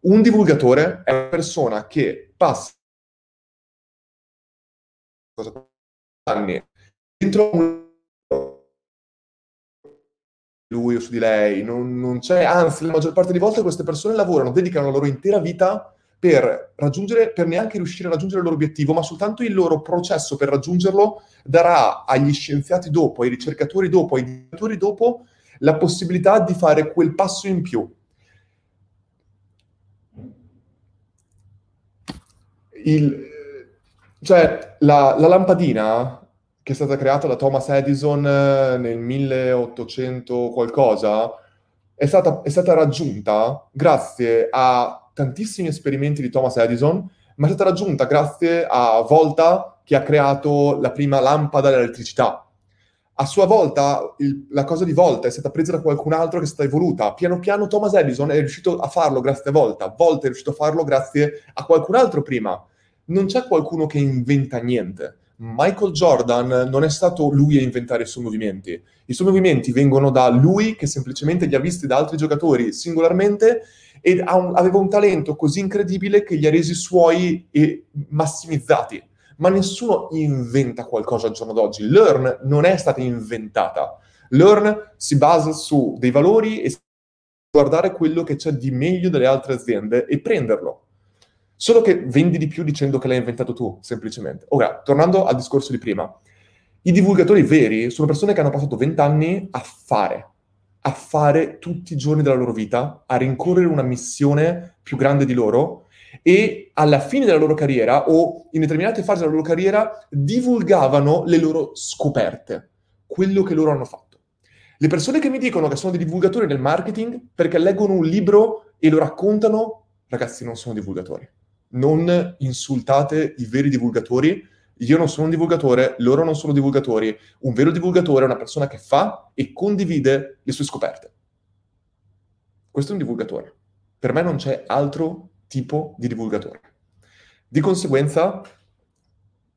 Speaker 1: Un divulgatore è una persona che passa anni dentro un lui o su di lei, non, non c'è, anzi la maggior parte delle volte queste persone lavorano, dedicano la loro intera vita per per neanche riuscire a raggiungere il loro obiettivo, ma soltanto il loro processo per raggiungerlo darà agli scienziati dopo, ai ricercatori dopo, ai direttori dopo, la possibilità di fare quel passo in più. Il, cioè, la, la, lampadina che è stata creata da Thomas Edison eh, nel 1800 qualcosa, è stata, è stata raggiunta grazie a tantissimi esperimenti di Thomas Edison, ma è stata raggiunta grazie a Volta che ha creato la prima lampada dell'elettricità. A sua volta il, la cosa di Volta è stata presa da qualcun altro che è stata evoluta. Piano piano Thomas Edison è riuscito a farlo grazie a Volta. Volta è riuscito a farlo grazie a qualcun altro prima. non c'è qualcuno che inventa niente. Michael Jordan non è stato lui a inventare i suoi movimenti. I suoi movimenti vengono da lui che semplicemente li ha visti da altri giocatori singolarmente e un, aveva un talento così incredibile che li ha resi suoi e massimizzati. Ma nessuno inventa qualcosa al giorno d'oggi. Learn non è stata inventata. Learn si basa su dei valori e guardare quello che c'è di meglio delle altre aziende e prenderlo. Solo che vendi di più dicendo che l'hai inventato tu, semplicemente. Ora, tornando al discorso di prima, i divulgatori veri sono persone che hanno passato vent'anni a fare, a fare tutti i giorni della loro vita, a rincorrere una missione più grande di loro e alla fine della loro carriera o in determinate fasi della loro carriera divulgavano le loro scoperte, quello che loro hanno fatto. Le persone che mi dicono che sono dei divulgatori nel marketing perché leggono un libro e lo raccontano, ragazzi, non sono divulgatori non insultate i veri divulgatori. Io non sono un divulgatore, loro non sono divulgatori. Un vero divulgatore è una persona che fa e condivide le sue scoperte. Questo è un divulgatore. Per me non c'è altro tipo di divulgatore. Di conseguenza,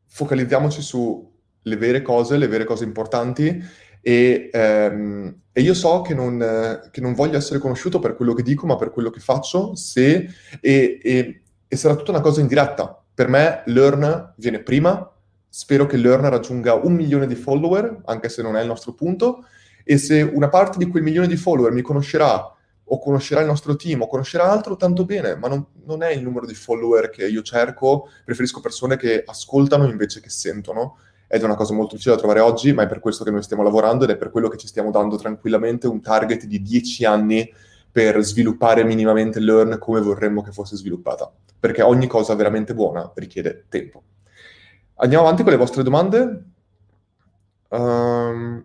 Speaker 1: focalizziamoci sulle vere cose, le vere cose importanti e, ehm, e io so che non, che non, voglio essere conosciuto per quello che dico, ma per quello che faccio, se, e, e e sarà tutta una cosa indiretta. Per me Learn viene prima, spero che Learn raggiunga un milione di follower, anche se non è il nostro punto, e se una parte di quel milione di follower mi conoscerà o conoscerà il nostro team o conoscerà altro, tanto bene, ma non, non è il numero di follower che io cerco, preferisco persone che ascoltano invece che sentono. Ed è una cosa molto difficile da trovare oggi, ma è per questo che noi stiamo lavorando ed è per quello che ci stiamo dando tranquillamente un target di 10 anni per sviluppare minimamente Learn come vorremmo che fosse sviluppata, perché ogni cosa veramente buona richiede tempo. Andiamo avanti con le vostre domande. Um...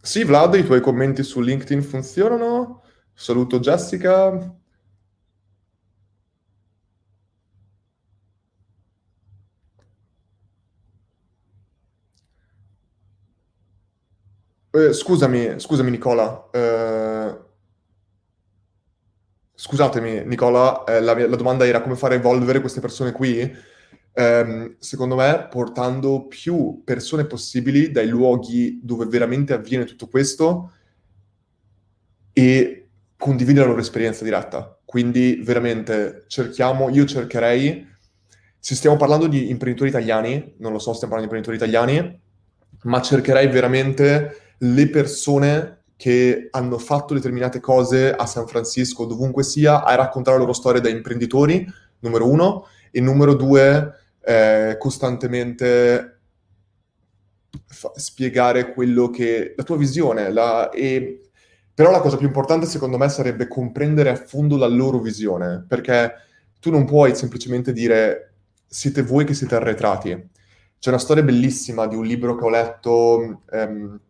Speaker 1: Sì, Vlad, i tuoi commenti su LinkedIn funzionano? Saluto Jessica. Eh, scusami, scusami Nicola. Eh, scusatemi Nicola, eh, la, la domanda era come fare evolvere queste persone qui. Ehm, secondo me, portando più persone possibili dai luoghi dove veramente avviene tutto questo e condividere la loro esperienza diretta. Quindi veramente cerchiamo, io cercherei, se stiamo parlando di imprenditori italiani, non lo so, stiamo parlando di imprenditori italiani, ma cercherei veramente le persone che hanno fatto determinate cose a San Francisco, dovunque sia, a raccontare la loro storia da imprenditori, numero uno, e numero due, eh, costantemente fa- spiegare quello che la tua visione. La, e, però la cosa più importante secondo me sarebbe comprendere a fondo la loro visione, perché tu non puoi semplicemente dire siete voi che siete arretrati. C'è una storia bellissima di un libro che ho letto. Ehm,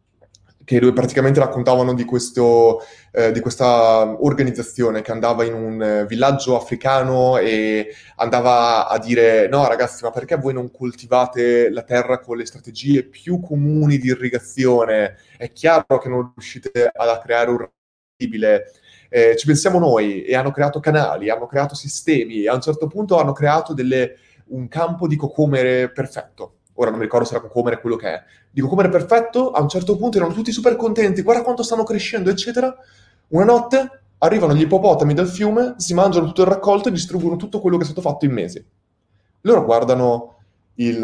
Speaker 1: che praticamente raccontavano di, questo, eh, di, questa organizzazione che andava in un eh, villaggio africano e andava a dire no ragazzi ma perché voi non coltivate la terra con le strategie più comuni di irrigazione? È chiaro che non riuscite a creare un rendibile. Eh, ci pensiamo noi e hanno creato canali, hanno creato sistemi e a un certo punto hanno creato delle, un campo di cocomere perfetto ora non mi ricordo se era Cocomere quello che è. Dico, come era perfetto, a un certo punto erano tutti super contenti, guarda quanto stanno crescendo, eccetera. Una notte arrivano gli ippopotami dal fiume, si mangiano tutto il raccolto e distruggono tutto quello che è stato fatto in mesi. Loro guardano il,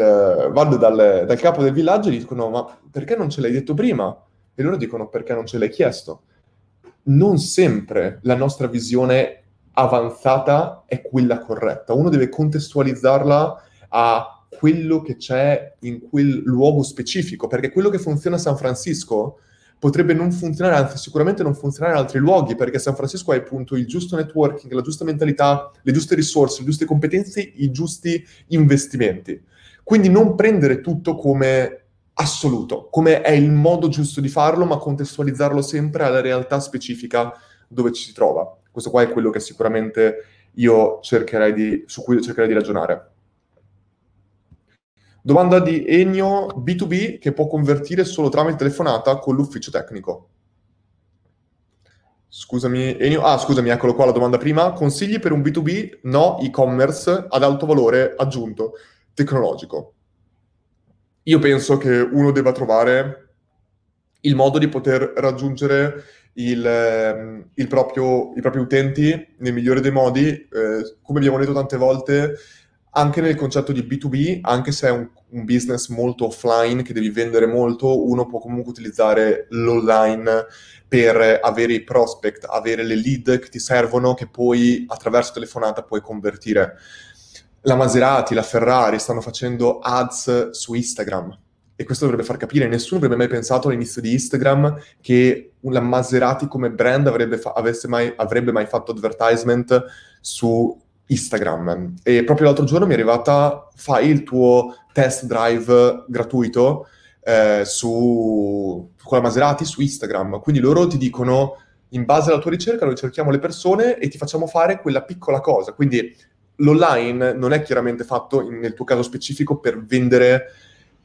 Speaker 1: vanno dal, dal capo del villaggio e dicono, ma perché non ce l'hai detto prima? E loro dicono, perché non ce l'hai chiesto? Non sempre la nostra visione avanzata è quella corretta. Uno deve contestualizzarla a quello che c'è in quel luogo specifico, perché quello che funziona a San Francisco potrebbe non funzionare, anzi sicuramente non funzionare in altri luoghi, perché San Francisco ha appunto il giusto networking, la giusta mentalità, le giuste risorse, le giuste competenze, i giusti investimenti. Quindi non prendere tutto come assoluto, come è il modo giusto di farlo, ma contestualizzarlo sempre alla realtà specifica dove ci si trova. Questo qua è quello che sicuramente io cercherei di, su cui cercherei di ragionare. Domanda di Ennio B2B che può convertire solo tramite telefonata con l'ufficio tecnico. Scusami, Enio. Ah, scusami, eccolo qua la domanda prima. Consigli per un B2B? No, e-commerce ad alto valore aggiunto tecnologico. Io penso che uno debba trovare il modo di poter raggiungere il, ehm, il proprio, i propri utenti nel migliore dei modi, eh, come abbiamo detto tante volte, anche nel concetto di B2B, anche se è un, un, business molto offline che devi vendere molto, uno può comunque utilizzare l'online per avere i prospect, avere le lead che ti servono, che poi attraverso telefonata puoi convertire. La Maserati, la Ferrari stanno facendo ads su Instagram e questo dovrebbe far capire, nessuno avrebbe mai pensato all'inizio di Instagram che la Maserati come brand avrebbe, fa- mai, avrebbe mai fatto advertisement su Instagram. E proprio l'altro giorno mi è arrivata, fai il tuo test drive gratuito eh, su, con la Maserati su Instagram. Quindi loro ti dicono, in base alla tua ricerca, noi cerchiamo le persone e ti facciamo fare quella piccola cosa. Quindi l'online non è chiaramente fatto, in, nel tuo caso specifico, per vendere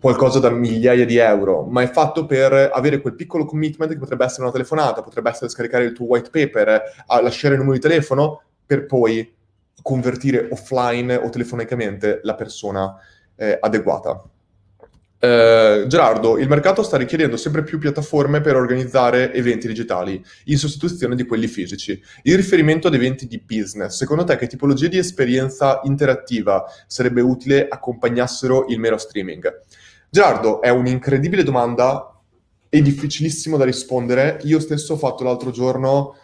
Speaker 1: qualcosa da migliaia di euro, ma è fatto per avere quel piccolo commitment che potrebbe essere una telefonata, potrebbe essere scaricare il tuo white paper, lasciare il numero di telefono, per poi convertire offline o telefonicamente la persona eh, adeguata. Eh, Gerardo, il mercato sta richiedendo sempre più piattaforme per organizzare eventi digitali, in sostituzione di quelli fisici. In riferimento ad eventi di business, secondo te che tipologie di esperienza interattiva sarebbe utile accompagnassero il mero streaming? Gerardo, è un'incredibile domanda e difficilissimo da rispondere. Io stesso ho fatto l'altro giorno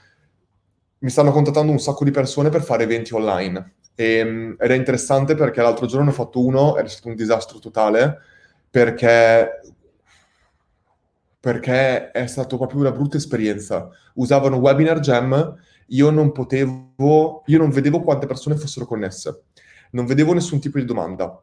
Speaker 1: mi stanno contattando un sacco di persone per fare eventi online. E, ehm, ed è interessante perché l'altro giorno ne ho fatto uno, è stato un disastro totale, perché, perché è stata proprio una brutta esperienza. Usavano Webinar Jam, io non potevo, io non vedevo quante persone fossero connesse, non vedevo nessun tipo di domanda.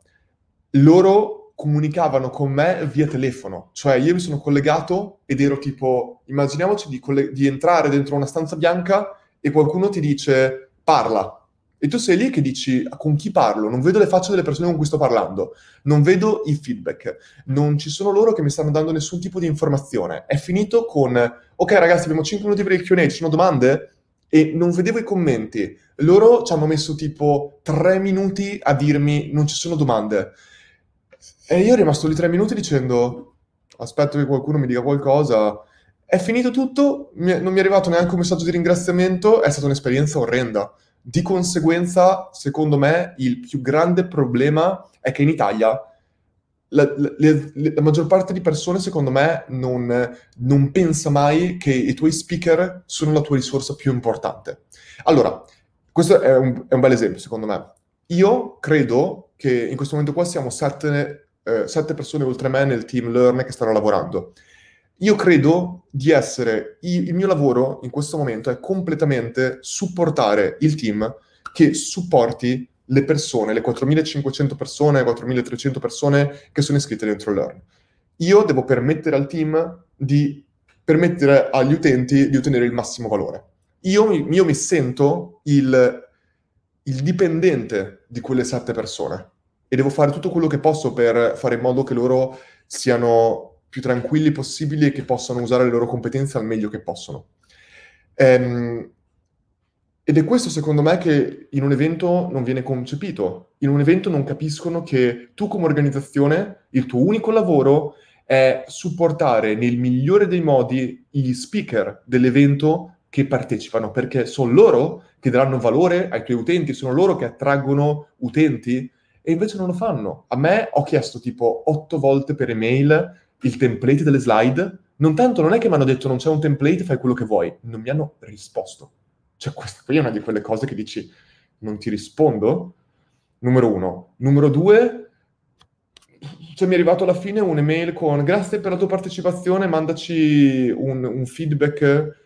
Speaker 1: Loro comunicavano con me via telefono, cioè io mi sono collegato ed ero tipo, immaginiamoci di, coll- di entrare dentro una stanza bianca e qualcuno ti dice parla. E tu sei lì che dici con chi parlo? Non vedo le facce delle persone con cui sto parlando, non vedo i feedback, non ci sono loro che mi stanno dando nessun tipo di informazione. È finito con ok ragazzi abbiamo 5 minuti per il Q&A, ci sono domande? E non vedevo i commenti. Loro ci hanno messo tipo 3 minuti a dirmi non ci sono domande. E io ero rimasto lì 3 minuti dicendo aspetto che qualcuno mi dica qualcosa è finito tutto, non mi è arrivato neanche un messaggio di ringraziamento, è stata un'esperienza orrenda. Di conseguenza, secondo me, il più grande problema è che in Italia la, la, la, maggior parte di persone, secondo me, non, non, pensa mai che i tuoi speaker sono la tua risorsa più importante. Allora, questo è un, è un bel esempio, secondo me. Io credo che in questo momento qua siamo sette, eh, sette persone oltre me nel team Learn che stanno lavorando. Io credo di essere, il mio lavoro in questo momento è completamente supportare il team che supporti le persone, le 4.500 persone, 4.300 persone che sono iscritte dentro Learn. Io devo permettere al team di permettere agli utenti di ottenere il massimo valore. Io, io mi sento il, il dipendente di quelle sette persone e devo fare tutto quello che posso per fare in modo che loro siano più tranquilli possibili e che possano usare le loro competenze al meglio che possono. Ehm, ed è questo, secondo me, che in un evento non viene concepito. In un evento non capiscono che tu come organizzazione, il tuo unico lavoro è supportare nel migliore dei modi gli speaker dell'evento che partecipano, perché sono loro che daranno valore ai tuoi utenti, sono loro che attraggono utenti e invece non lo fanno. A me ho chiesto tipo otto volte per email il template delle slide, non tanto non è che mi hanno detto non c'è un template, fai quello che vuoi, non mi hanno risposto. Cioè questa qui è una di quelle cose che dici non ti rispondo, numero uno. Numero due, cioè mi è arrivato alla fine un'email con grazie per la tua partecipazione, mandaci un, un feedback,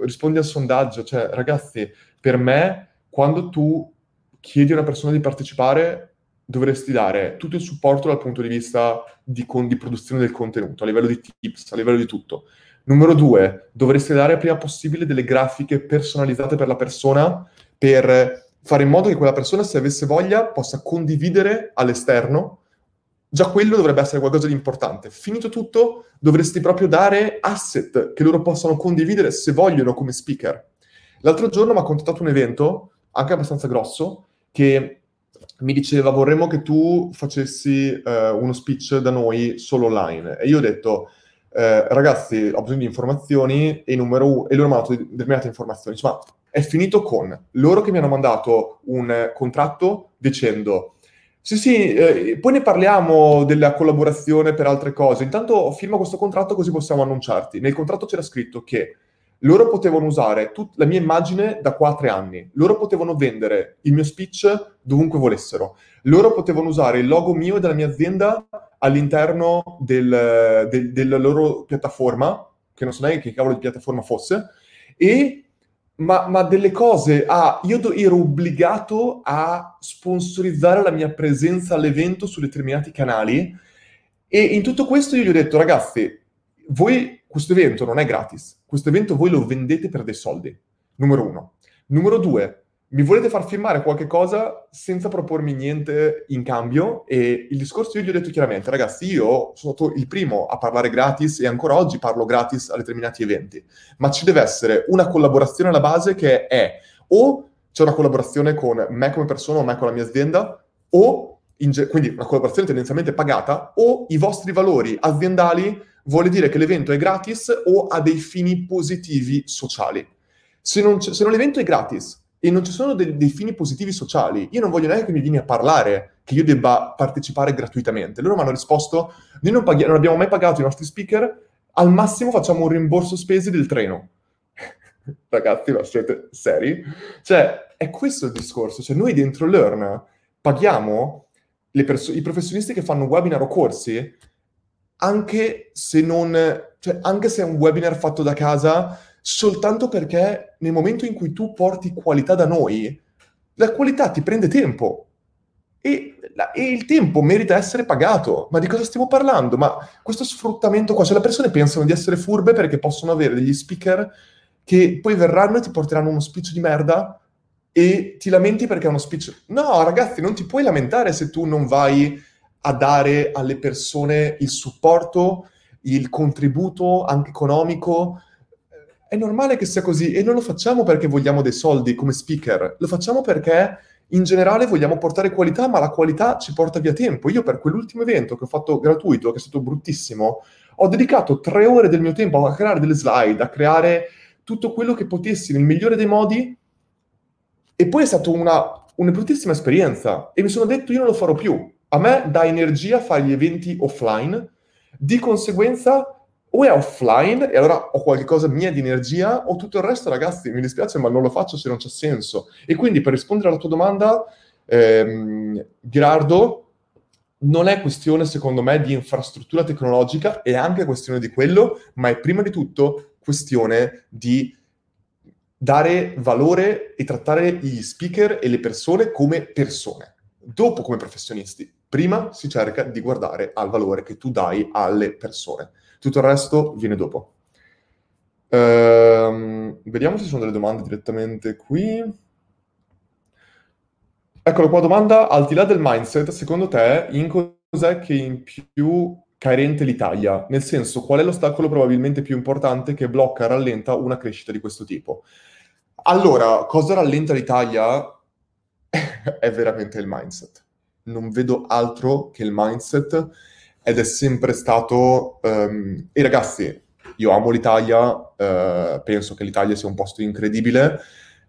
Speaker 1: rispondi al sondaggio. Cioè ragazzi, per me quando tu chiedi a una persona di partecipare dovresti dare tutto il supporto dal punto di vista di, con, di, produzione del contenuto, a livello di tips, a livello di tutto. Numero due, dovresti dare prima possibile delle grafiche personalizzate per la persona per fare in modo che quella persona, se avesse voglia, possa condividere all'esterno. Già quello dovrebbe essere qualcosa di importante. Finito tutto, dovresti proprio dare asset che loro possano condividere se vogliono come speaker. L'altro giorno mi ha contattato un evento, anche abbastanza grosso, che mi diceva vorremmo che tu facessi eh, uno speech da noi solo online. E io ho detto, eh, ragazzi, ho bisogno di informazioni e, numero uno, e loro mi hanno dato determinate informazioni. Dice, ma è finito con loro che mi hanno mandato un contratto dicendo sì, sì, eh, poi ne parliamo della collaborazione per altre cose. Intanto firma questo contratto così possiamo annunciarti. Nel contratto c'era scritto che loro potevano usare tut- la mia immagine da qua a tre anni, loro potevano vendere il mio speech dovunque volessero, loro potevano usare il logo mio e della mia azienda all'interno del, del, della loro piattaforma, che non so neanche che cavolo di piattaforma fosse, e ma, ma, delle cose, ah, io do, ero obbligato a sponsorizzare la mia presenza all'evento su determinati canali e in tutto questo io gli ho detto, ragazzi, voi questo evento non è gratis, questo evento voi lo vendete per dei soldi, numero uno. Numero due, mi volete far firmare qualche cosa senza propormi niente in cambio? E il discorso io gli ho detto chiaramente, ragazzi, io sono stato il primo a parlare gratis e ancora oggi parlo gratis a determinati eventi, ma ci deve essere una collaborazione alla base che è o c'è una collaborazione con me come persona o me con la mia azienda o ge- quindi una collaborazione tendenzialmente pagata o i vostri valori aziendali vuole dire che l'evento è gratis o ha dei fini positivi sociali. Se non, se non l'evento è gratis e non ci sono dei, dei, fini positivi sociali. Io non voglio neanche che mi vieni a parlare che io debba partecipare gratuitamente. Loro mi hanno risposto, noi non, paghi- non abbiamo mai pagato i nostri speaker, al massimo facciamo un rimborso spese del treno. [laughs] Ragazzi, ma siete seri? Cioè, è questo il discorso. Cioè, noi dentro Learn paghiamo perso- i professionisti che fanno webinar o corsi anche se non... Cioè, anche se è un webinar fatto da casa soltanto perché nel momento in cui tu porti qualità da noi, la qualità ti prende tempo. E, la, e, il tempo merita essere pagato. Ma di cosa stiamo parlando? Ma questo sfruttamento qua, cioè le persone pensano di essere furbe perché possono avere degli speaker che poi verranno e ti porteranno uno speech di merda e ti lamenti perché è uno speech. No, ragazzi, non ti puoi lamentare se tu non vai a dare alle persone il supporto, il contributo anche economico è normale che sia così e non lo facciamo perché vogliamo dei soldi come speaker, lo facciamo perché in generale vogliamo portare qualità, ma la qualità ci porta via tempo. Io per quell'ultimo evento che ho fatto gratuito, che è stato bruttissimo, ho dedicato tre ore del mio tempo a creare delle slide, a creare tutto quello che potessi nel migliore dei modi e poi è stata una, una bruttissima esperienza e mi sono detto io non lo farò più. A me dà energia fare gli eventi offline, di conseguenza o è offline e allora ho qualcosa mia di energia o tutto il resto ragazzi mi dispiace ma non lo faccio se non c'è senso. E quindi per rispondere alla tua domanda ehm, Gerardo non è questione secondo me di infrastruttura tecnologica è anche questione di quello ma è prima di tutto questione di dare valore e trattare gli speaker e le persone come persone dopo come professionisti prima si cerca di guardare al valore che tu dai alle persone tutto il resto viene dopo. Ehm, vediamo se ci sono delle domande direttamente qui. Eccolo qua, domanda, al di là del mindset, secondo te in cos'è che in più carente l'Italia? Nel senso, qual è l'ostacolo probabilmente più importante che blocca rallenta una crescita di questo tipo? Allora, cosa rallenta l'Italia? [laughs] è veramente il mindset. Non vedo altro che il mindset ed è sempre stato... Um, e ragazzi, io amo l'Italia, uh, penso che l'Italia sia un posto incredibile,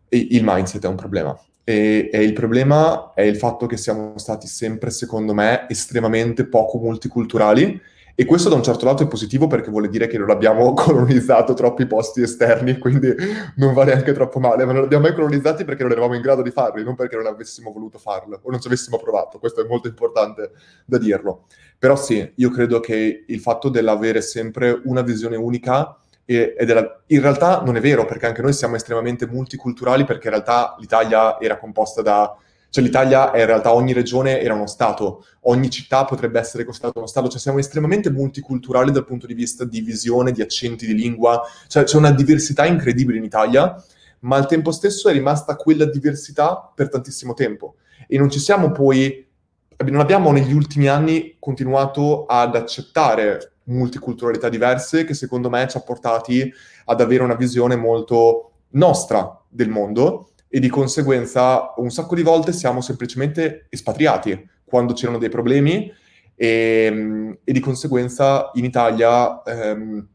Speaker 1: e il mindset è un problema. E, e, il problema è il fatto che siamo stati sempre, secondo me, estremamente poco multiculturali e questo da un certo lato è positivo perché vuole dire che non abbiamo [laughs] colonizzato troppi posti esterni, quindi non va neanche troppo male, ma non li abbiamo mai colonizzati perché non eravamo in grado di farli, non perché non avessimo voluto farlo o non ci avessimo provato. Questo è molto importante da dirlo. Però sì, io credo che il fatto dell'avere sempre una visione unica e, e della... in realtà non è vero perché anche noi siamo estremamente multiculturali perché in realtà l'Italia era composta da cioè l'Italia è in realtà ogni regione era uno Stato, ogni città potrebbe essere considerata uno Stato, cioè siamo estremamente multiculturali dal punto di vista di visione, di accenti, di lingua, cioè c'è una diversità incredibile in Italia, ma al tempo stesso è rimasta quella diversità per tantissimo tempo. E non ci siamo poi, non abbiamo negli ultimi anni continuato ad accettare multiculturalità diverse che secondo me ci ha portati ad avere una visione molto nostra del mondo e di conseguenza un sacco di volte siamo semplicemente espatriati quando c'erano dei problemi e, e di conseguenza in Italia ehm,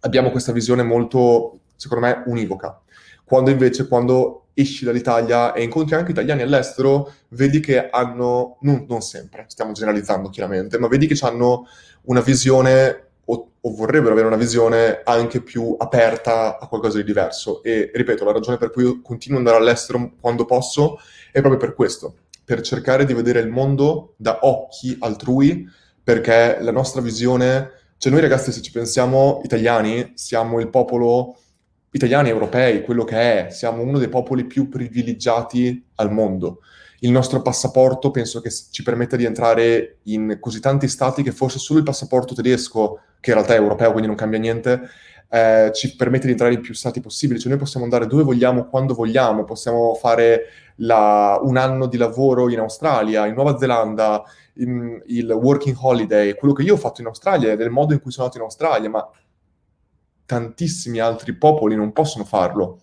Speaker 1: abbiamo questa visione molto, secondo me, univoca. Quando invece, quando esci dall'Italia e incontri anche italiani all'estero, vedi che hanno, non, non sempre, stiamo generalizzando chiaramente, ma vedi che hanno una visione o, o, vorrebbero avere una visione anche più aperta a qualcosa di diverso. E ripeto, la ragione per cui io continuo ad andare all'estero quando posso è proprio per questo, per cercare di vedere il mondo da occhi altrui, perché la nostra visione, cioè noi ragazzi se ci pensiamo italiani, siamo il popolo italiani europei, quello che è, siamo uno dei popoli più privilegiati al mondo. Il nostro passaporto penso che ci permetta di entrare in così tanti stati che forse solo il passaporto tedesco, che in realtà è europeo, quindi non cambia niente, eh, ci permette di entrare in più stati possibili. Cioè noi possiamo andare dove vogliamo, quando vogliamo, possiamo fare la, un anno di lavoro in Australia, in Nuova Zelanda, in, il working holiday, quello che io ho fatto in Australia, del modo in cui sono andato in Australia, ma tantissimi altri popoli non possono farlo.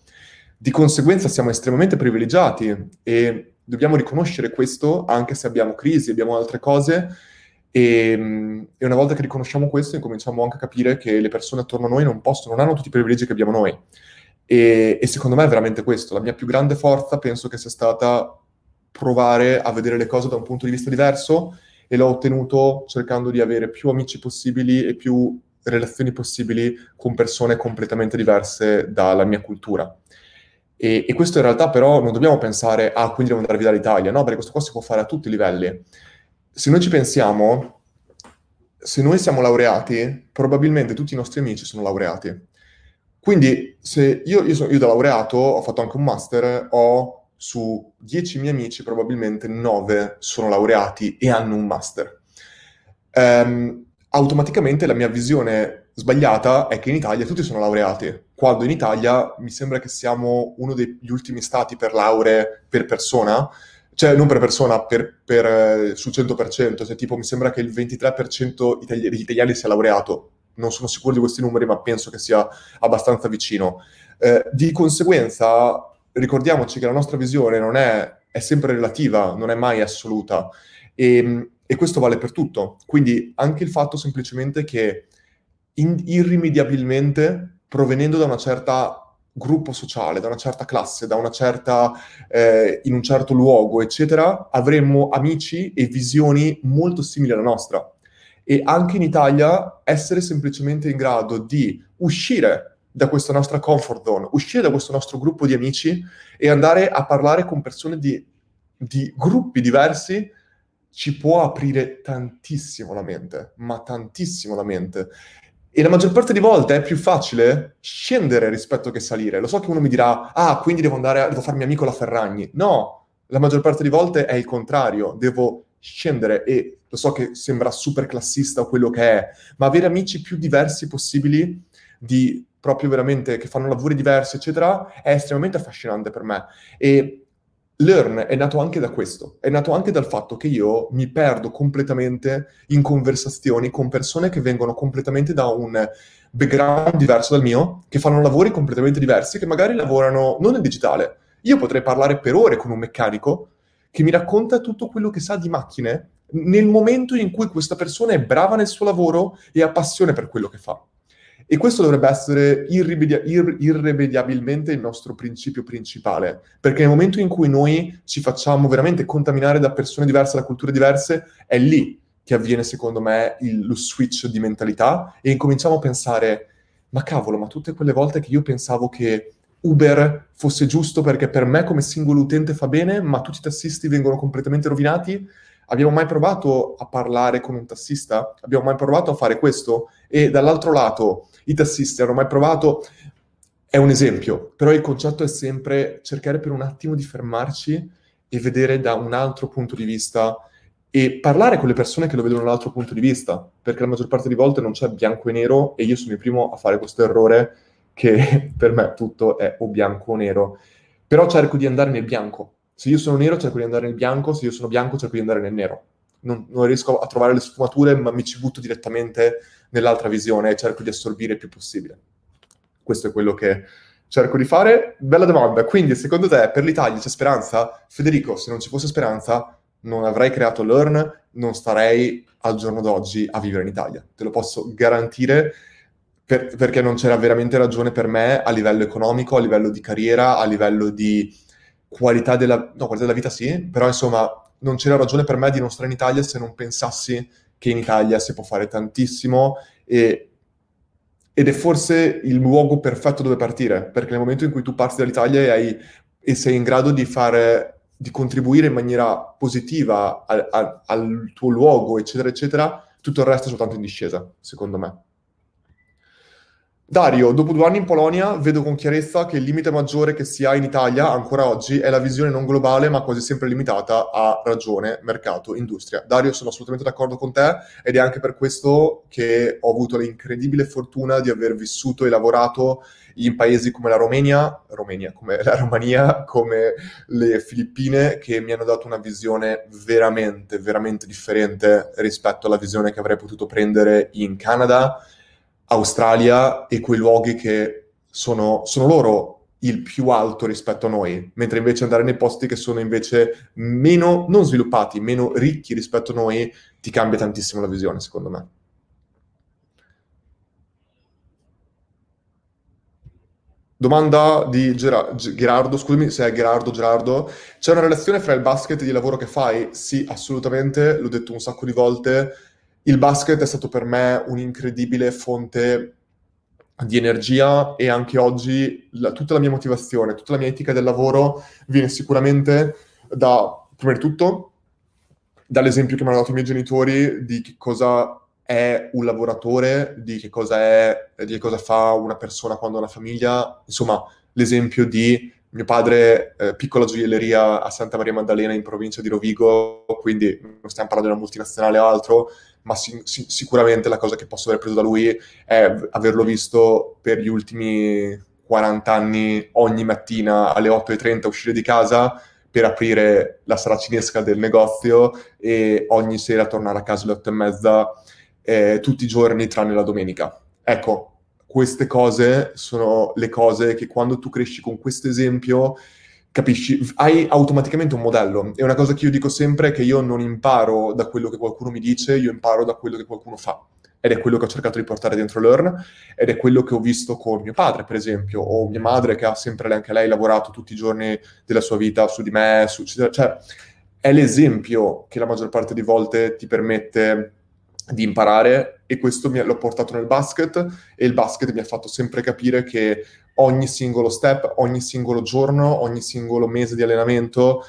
Speaker 1: Di conseguenza siamo estremamente privilegiati e dobbiamo riconoscere questo anche se abbiamo crisi, abbiamo altre cose e, e, una volta che riconosciamo questo incominciamo anche a capire che le persone attorno a noi non possono, non hanno tutti i privilegi che abbiamo noi. E, e secondo me è veramente questo. La mia più grande forza penso che sia stata provare a vedere le cose da un punto di vista diverso e l'ho ottenuto cercando di avere più amici possibili e più relazioni possibili con persone completamente diverse dalla mia cultura. E, e, questo in realtà però non dobbiamo pensare, ah, quindi devo andare via dall'Italia, no, perché questo qua si può fare a tutti i livelli. Se noi ci pensiamo, se noi siamo laureati, probabilmente tutti i nostri amici sono laureati. Quindi se io, io, sono, io da laureato ho fatto anche un master, ho su 10 miei amici probabilmente 9 sono laureati e hanno un master. Um, automaticamente la mia visione sbagliata è che in Italia tutti sono laureati, quando in Italia mi sembra che siamo uno degli ultimi stati per lauree per persona, cioè non per persona, per, per, eh, sul 100%, cioè tipo mi sembra che il 23% itali- degli italiani sia laureato, non sono sicuro di questi numeri, ma penso che sia abbastanza vicino. Eh, di conseguenza, ricordiamoci che la nostra visione non è, è sempre relativa, non è mai assoluta. E, e questo vale per tutto. Quindi anche il fatto semplicemente che in, irrimediabilmente, provenendo da una certa gruppo sociale, da una certa classe, da una certa, eh, in un certo luogo, eccetera, avremmo amici e visioni molto simili alla nostra. E anche in Italia essere semplicemente in grado di uscire da questa nostra comfort zone, uscire da questo nostro gruppo di amici e andare a parlare con persone di, di gruppi diversi ci può aprire tantissimo la mente, ma tantissimo la mente. E la maggior parte di volte è più facile scendere rispetto che salire. Lo so che uno mi dirà, ah, quindi devo andare, a, devo farmi amico la Ferragni. No, la maggior parte di volte è il contrario, devo scendere e lo so che sembra super classista quello che è, ma avere amici più diversi possibili, di proprio veramente che fanno lavori diversi, eccetera, è estremamente affascinante per me. E Learn è nato anche da questo, è nato anche dal fatto che io mi perdo completamente in conversazioni con persone che vengono completamente da un background diverso dal mio, che fanno lavori completamente diversi, che magari lavorano non nel digitale. Io potrei parlare per ore con un meccanico che mi racconta tutto quello che sa di macchine nel momento in cui questa persona è brava nel suo lavoro e ha passione per quello che fa. E questo dovrebbe essere irrimedia- ir- irrimediabilmente il nostro principio principale, perché nel momento in cui noi ci facciamo veramente contaminare da persone diverse, da culture diverse, è lì che avviene secondo me il, lo switch di mentalità e incominciamo a pensare, ma cavolo, ma tutte quelle volte che io pensavo che Uber fosse giusto perché per me come singolo utente fa bene, ma tutti i tassisti vengono completamente rovinati, Abbiamo mai provato a parlare con un tassista? Abbiamo mai provato a fare questo? E dall'altro lato, i tassisti hanno mai provato... È un esempio, però il concetto è sempre cercare per un attimo di fermarci e vedere da un altro punto di vista e parlare con le persone che lo vedono dall'altro punto di vista, perché la maggior parte delle volte non c'è bianco e nero e io sono il primo a fare questo errore che [laughs] per me tutto è o bianco o nero, però cerco di andare nel bianco, se io sono nero cerco di andare nel bianco, se io sono bianco cerco di andare nel nero. Non, non riesco a trovare le sfumature, ma mi ci butto direttamente nell'altra visione e cerco di assorbire il più possibile. Questo è quello che cerco di fare. Bella domanda. Quindi, secondo te, per l'Italia c'è speranza? Federico, se non ci fosse speranza, non avrei creato Learn, non starei al giorno d'oggi a vivere in Italia. Te lo posso garantire per, perché non c'era veramente ragione per me a livello economico, a livello di carriera, a livello di qualità della, no, qualità della vita sì, però insomma non c'era ragione per me di non stare in Italia se non pensassi che in Italia si può fare tantissimo e, ed è forse il luogo perfetto dove partire, perché nel momento in cui tu parti dall'Italia e, hai, e sei in grado di fare di contribuire in maniera positiva a, a, al tuo luogo, eccetera, eccetera, tutto il resto è soltanto in discesa, secondo me. Dario, dopo due anni in Polonia vedo con chiarezza che il limite maggiore che si ha in Italia ancora oggi è la visione non globale ma quasi sempre limitata a ragione, mercato, industria. Dario, sono assolutamente d'accordo con te ed è anche per questo che ho avuto l'incredibile fortuna di aver vissuto e lavorato in paesi come la Romania, Romania come la Romania, come le Filippine, che mi hanno dato una visione veramente, veramente differente rispetto alla visione che avrei potuto prendere in Canada Australia e quei luoghi che sono, sono loro il più alto rispetto a noi, mentre invece andare nei posti che sono invece meno, non sviluppati, meno ricchi rispetto a noi, ti cambia tantissimo la visione, secondo me. Domanda di Ger- Gerardo, scusami se è Gerardo Gerardo. C'è una relazione fra il basket e il lavoro che fai? Sì, assolutamente, l'ho detto un sacco di volte il basket è stato per me un'incredibile fonte di energia e anche oggi la, tutta la mia motivazione, tutta la mia etica del lavoro viene sicuramente da, prima di tutto, dall'esempio che mi hanno dato i miei genitori di che cosa è un lavoratore, di che cosa è, di che cosa fa una persona quando ha una famiglia, insomma, l'esempio di mio padre, eh, piccola gioielleria a Santa Maria Maddalena in provincia di Rovigo, quindi non stiamo parlando di una multinazionale o altro, ma si, si, sicuramente la cosa che posso aver preso da lui è averlo visto per gli ultimi 40 anni ogni mattina alle 8.30 uscire di casa per aprire la sala cinesca del negozio e ogni sera tornare a casa alle 8.30 eh, tutti i giorni tranne la domenica. Ecco, queste cose sono le cose che quando tu cresci con questo esempio capisci, hai automaticamente un modello. E una cosa che io dico sempre è che io non imparo da quello che qualcuno mi dice, io imparo da quello che qualcuno fa. Ed è quello che ho cercato di portare dentro Learn, ed è quello che ho visto con mio padre, per esempio, o mia madre che ha sempre anche lei lavorato tutti i giorni della sua vita su di me, su, cioè è l'esempio che la maggior parte di volte ti permette di imparare e questo mi, l'ho portato nel basket e il basket mi ha fatto sempre capire che ogni singolo step, ogni singolo giorno, ogni singolo mese di allenamento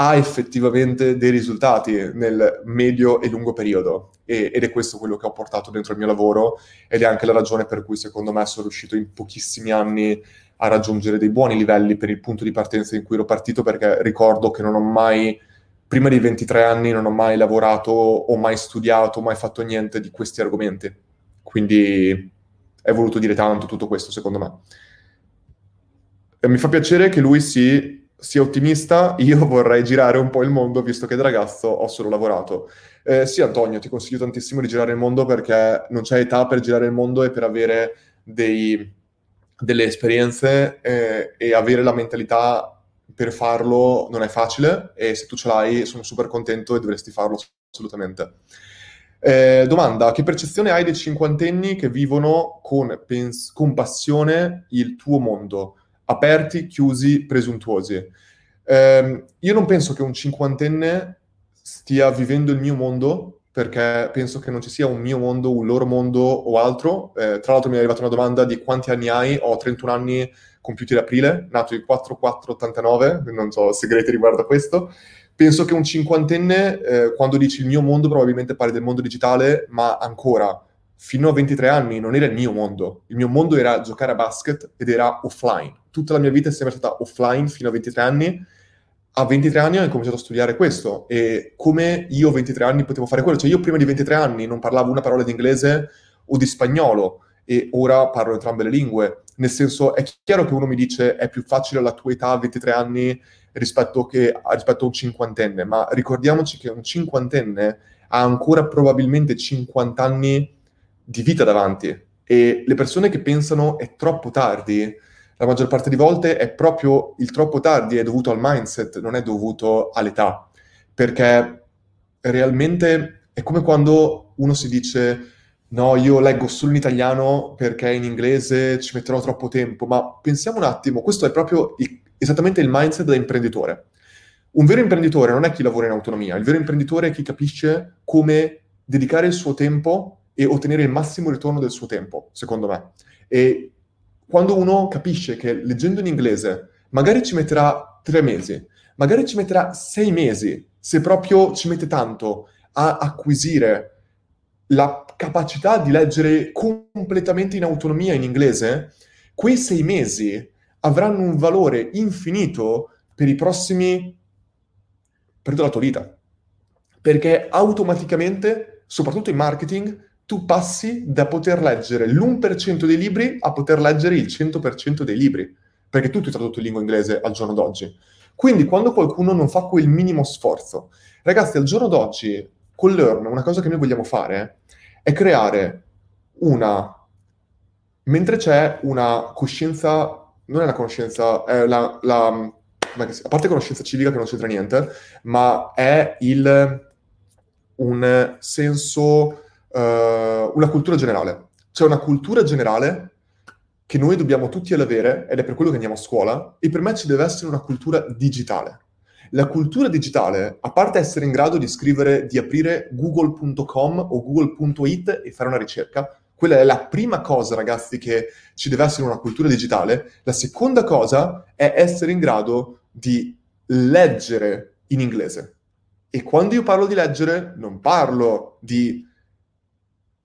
Speaker 1: ha effettivamente dei risultati nel medio e lungo periodo. E, ed è questo quello che ho portato dentro il mio lavoro ed è anche la ragione per cui secondo me sono riuscito in pochissimi anni a raggiungere dei buoni livelli per il punto di partenza in cui ero partito perché ricordo che non ho mai prima dei 23 anni non ho mai lavorato o mai studiato, mai fatto niente di questi argomenti. Quindi è voluto dire tanto tutto questo, secondo me. E mi fa piacere che lui si, sia ottimista, [laughs] io vorrei girare un po' il mondo, visto che da ragazzo ho solo lavorato. Eh, sì, Antonio, ti consiglio tantissimo di girare il mondo perché non c'è età per girare il mondo e per avere dei, delle esperienze eh, e avere la mentalità per farlo non è facile e se tu ce l'hai sono super contento e dovresti farlo assolutamente. Eh, domanda, che percezione hai dei cinquantenni che vivono con, pens- con passione il tuo mondo? Aperti, chiusi, presuntuosi? Eh, io non penso che un cinquantenne stia vivendo il mio mondo perché penso che non ci sia un mio mondo, un loro mondo o altro. Eh, tra l'altro mi è arrivata una domanda di quanti anni hai, ho 31 anni compiuti ad aprile, nato il 4489, non so segreti riguardo a questo. Penso che un cinquantenne, eh, quando dici il mio mondo, probabilmente parli del mondo digitale, ma ancora, fino a 23 anni non era il mio mondo. Il mio mondo era giocare a basket ed era offline. Tutta la mia vita è sempre stata offline fino a 23 anni a 23 anni ho incominciato a studiare questo e come io a 23 anni potevo fare quello, cioè io prima di 23 anni non parlavo una parola di inglese o di spagnolo e ora parlo entrambe le lingue, nel senso è chiaro che uno mi dice è più facile alla tua età a 23 anni rispetto, che, rispetto a un cinquantenne, ma ricordiamoci che un cinquantenne ha ancora probabilmente 50 anni di vita davanti e le persone che pensano è troppo tardi la maggior parte di volte è proprio il troppo tardi, è dovuto al mindset, non è dovuto all'età, perché realmente è come quando uno si dice no, io leggo solo in italiano perché in inglese ci metterò troppo tempo, ma pensiamo un attimo, questo è proprio il, esattamente il mindset da imprenditore. Un vero imprenditore non è chi lavora in autonomia, il vero imprenditore è chi capisce come dedicare il suo tempo e ottenere il massimo ritorno del suo tempo, secondo me. E quando uno capisce che leggendo in inglese magari ci metterà tre mesi, magari ci metterà sei mesi, se proprio ci mette tanto a acquisire la capacità di leggere completamente in autonomia in inglese, quei sei mesi avranno un valore infinito per i prossimi, per la tua vita. Perché automaticamente, soprattutto in marketing, tu passi da poter leggere l'1% dei libri a poter leggere il 100% dei libri, perché tutto è tradotto in lingua inglese al giorno d'oggi. Quindi quando qualcuno non fa quel minimo sforzo, ragazzi, al giorno d'oggi con Learn una cosa che noi vogliamo fare è creare una... Mentre c'è una coscienza, non è una conoscenza, è la, la a parte conoscenza civica che non c'entra niente, ma è il, un senso uh, una cultura generale. C'è una cultura generale che noi dobbiamo tutti avere, ed è per quello che andiamo a scuola, e per me ci deve essere una cultura digitale. La cultura digitale, a parte essere in grado di scrivere, di aprire google.com o google.it e fare una ricerca, quella è la prima cosa, ragazzi, che ci deve essere una cultura digitale. La seconda cosa è essere in grado di leggere in inglese. E quando io parlo di leggere, non parlo di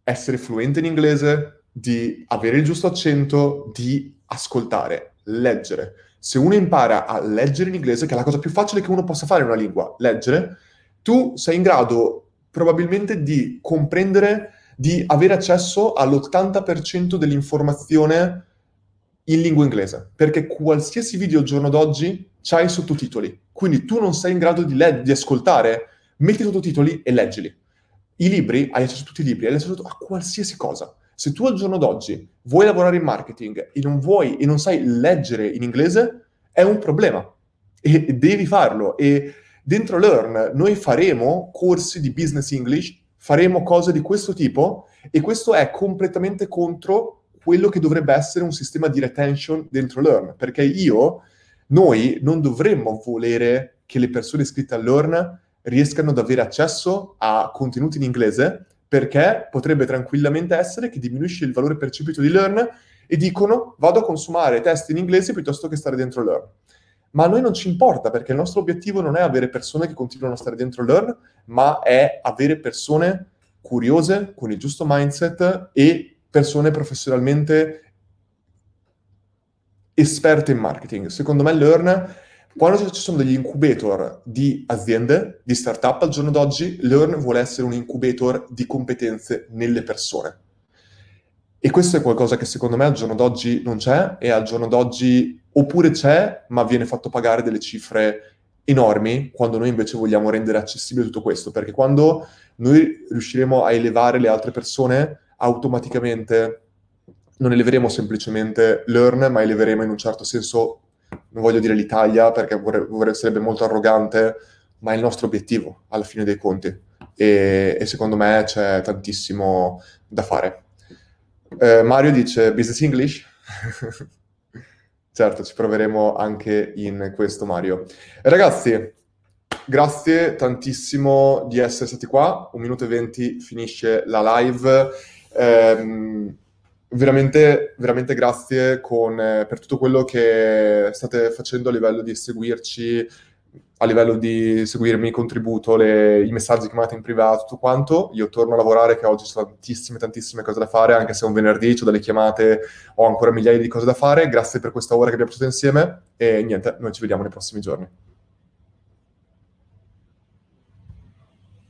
Speaker 1: essere fluente in inglese, di avere il giusto accento, di ascoltare, leggere. Se uno impara a leggere in inglese, che è la cosa più facile che uno possa fare in una lingua, leggere, tu sei in grado probabilmente di comprendere, di avere accesso all'80% dell'informazione in lingua inglese, perché qualsiasi video al giorno d'oggi c'ha i sottotitoli. Quindi tu non sei in grado di, le- di ascoltare, metti i sottotitoli e leggili. I libri, hai accesso a tutti i libri, hai accesso a qualsiasi cosa. Se tu al giorno d'oggi vuoi lavorare in marketing e non vuoi e non sai leggere in inglese, è un problema. E devi farlo. E dentro Learn noi faremo corsi di business English, faremo cose di questo tipo e questo è completamente contro quello che dovrebbe essere un sistema di retention dentro Learn, perché io, noi non dovremmo volere che le persone iscritte a Learn riescano ad avere accesso a contenuti in inglese, perché potrebbe tranquillamente essere che diminuisce il valore percepito di Learn e dicono vado a consumare test in inglese piuttosto che stare dentro Learn. Ma a noi non ci importa perché il nostro obiettivo non è avere persone che continuano a stare dentro Learn, ma è avere persone curiose, con il giusto mindset e persone professionalmente esperte in marketing. Secondo me Learn quando ci sono degli incubator di aziende, di startup al giorno d'oggi, Learn vuole essere un incubator di competenze nelle persone. E questo è qualcosa che secondo me al giorno d'oggi non c'è e al giorno d'oggi oppure c'è, ma viene fatto pagare delle cifre enormi quando noi invece vogliamo rendere accessibile tutto questo, perché quando noi riusciremo a elevare le altre persone, automaticamente non eleveremo semplicemente Learn, ma eleveremo in un certo senso non voglio dire l'Italia perché vorrei, sarebbe molto arrogante, ma è il nostro obiettivo alla fine dei conti e, e secondo me c'è tantissimo da fare. Eh, Mario dice Business English? [laughs] certo, ci proveremo anche in questo Mario. Ragazzi, grazie tantissimo di essere stati qua, un minuto e venti finisce la live. Eh, veramente, veramente grazie con, eh, per tutto quello che state facendo a livello di seguirci, a livello di seguirmi, contributo, le, i messaggi che mandate in privato, tutto quanto. Io torno a lavorare, che oggi ho tantissime, tantissime cose da fare, anche se è un venerdì, ho delle chiamate, ho ancora migliaia di cose da fare. Grazie per questa ora che abbiamo passato insieme e niente, noi ci vediamo nei prossimi giorni.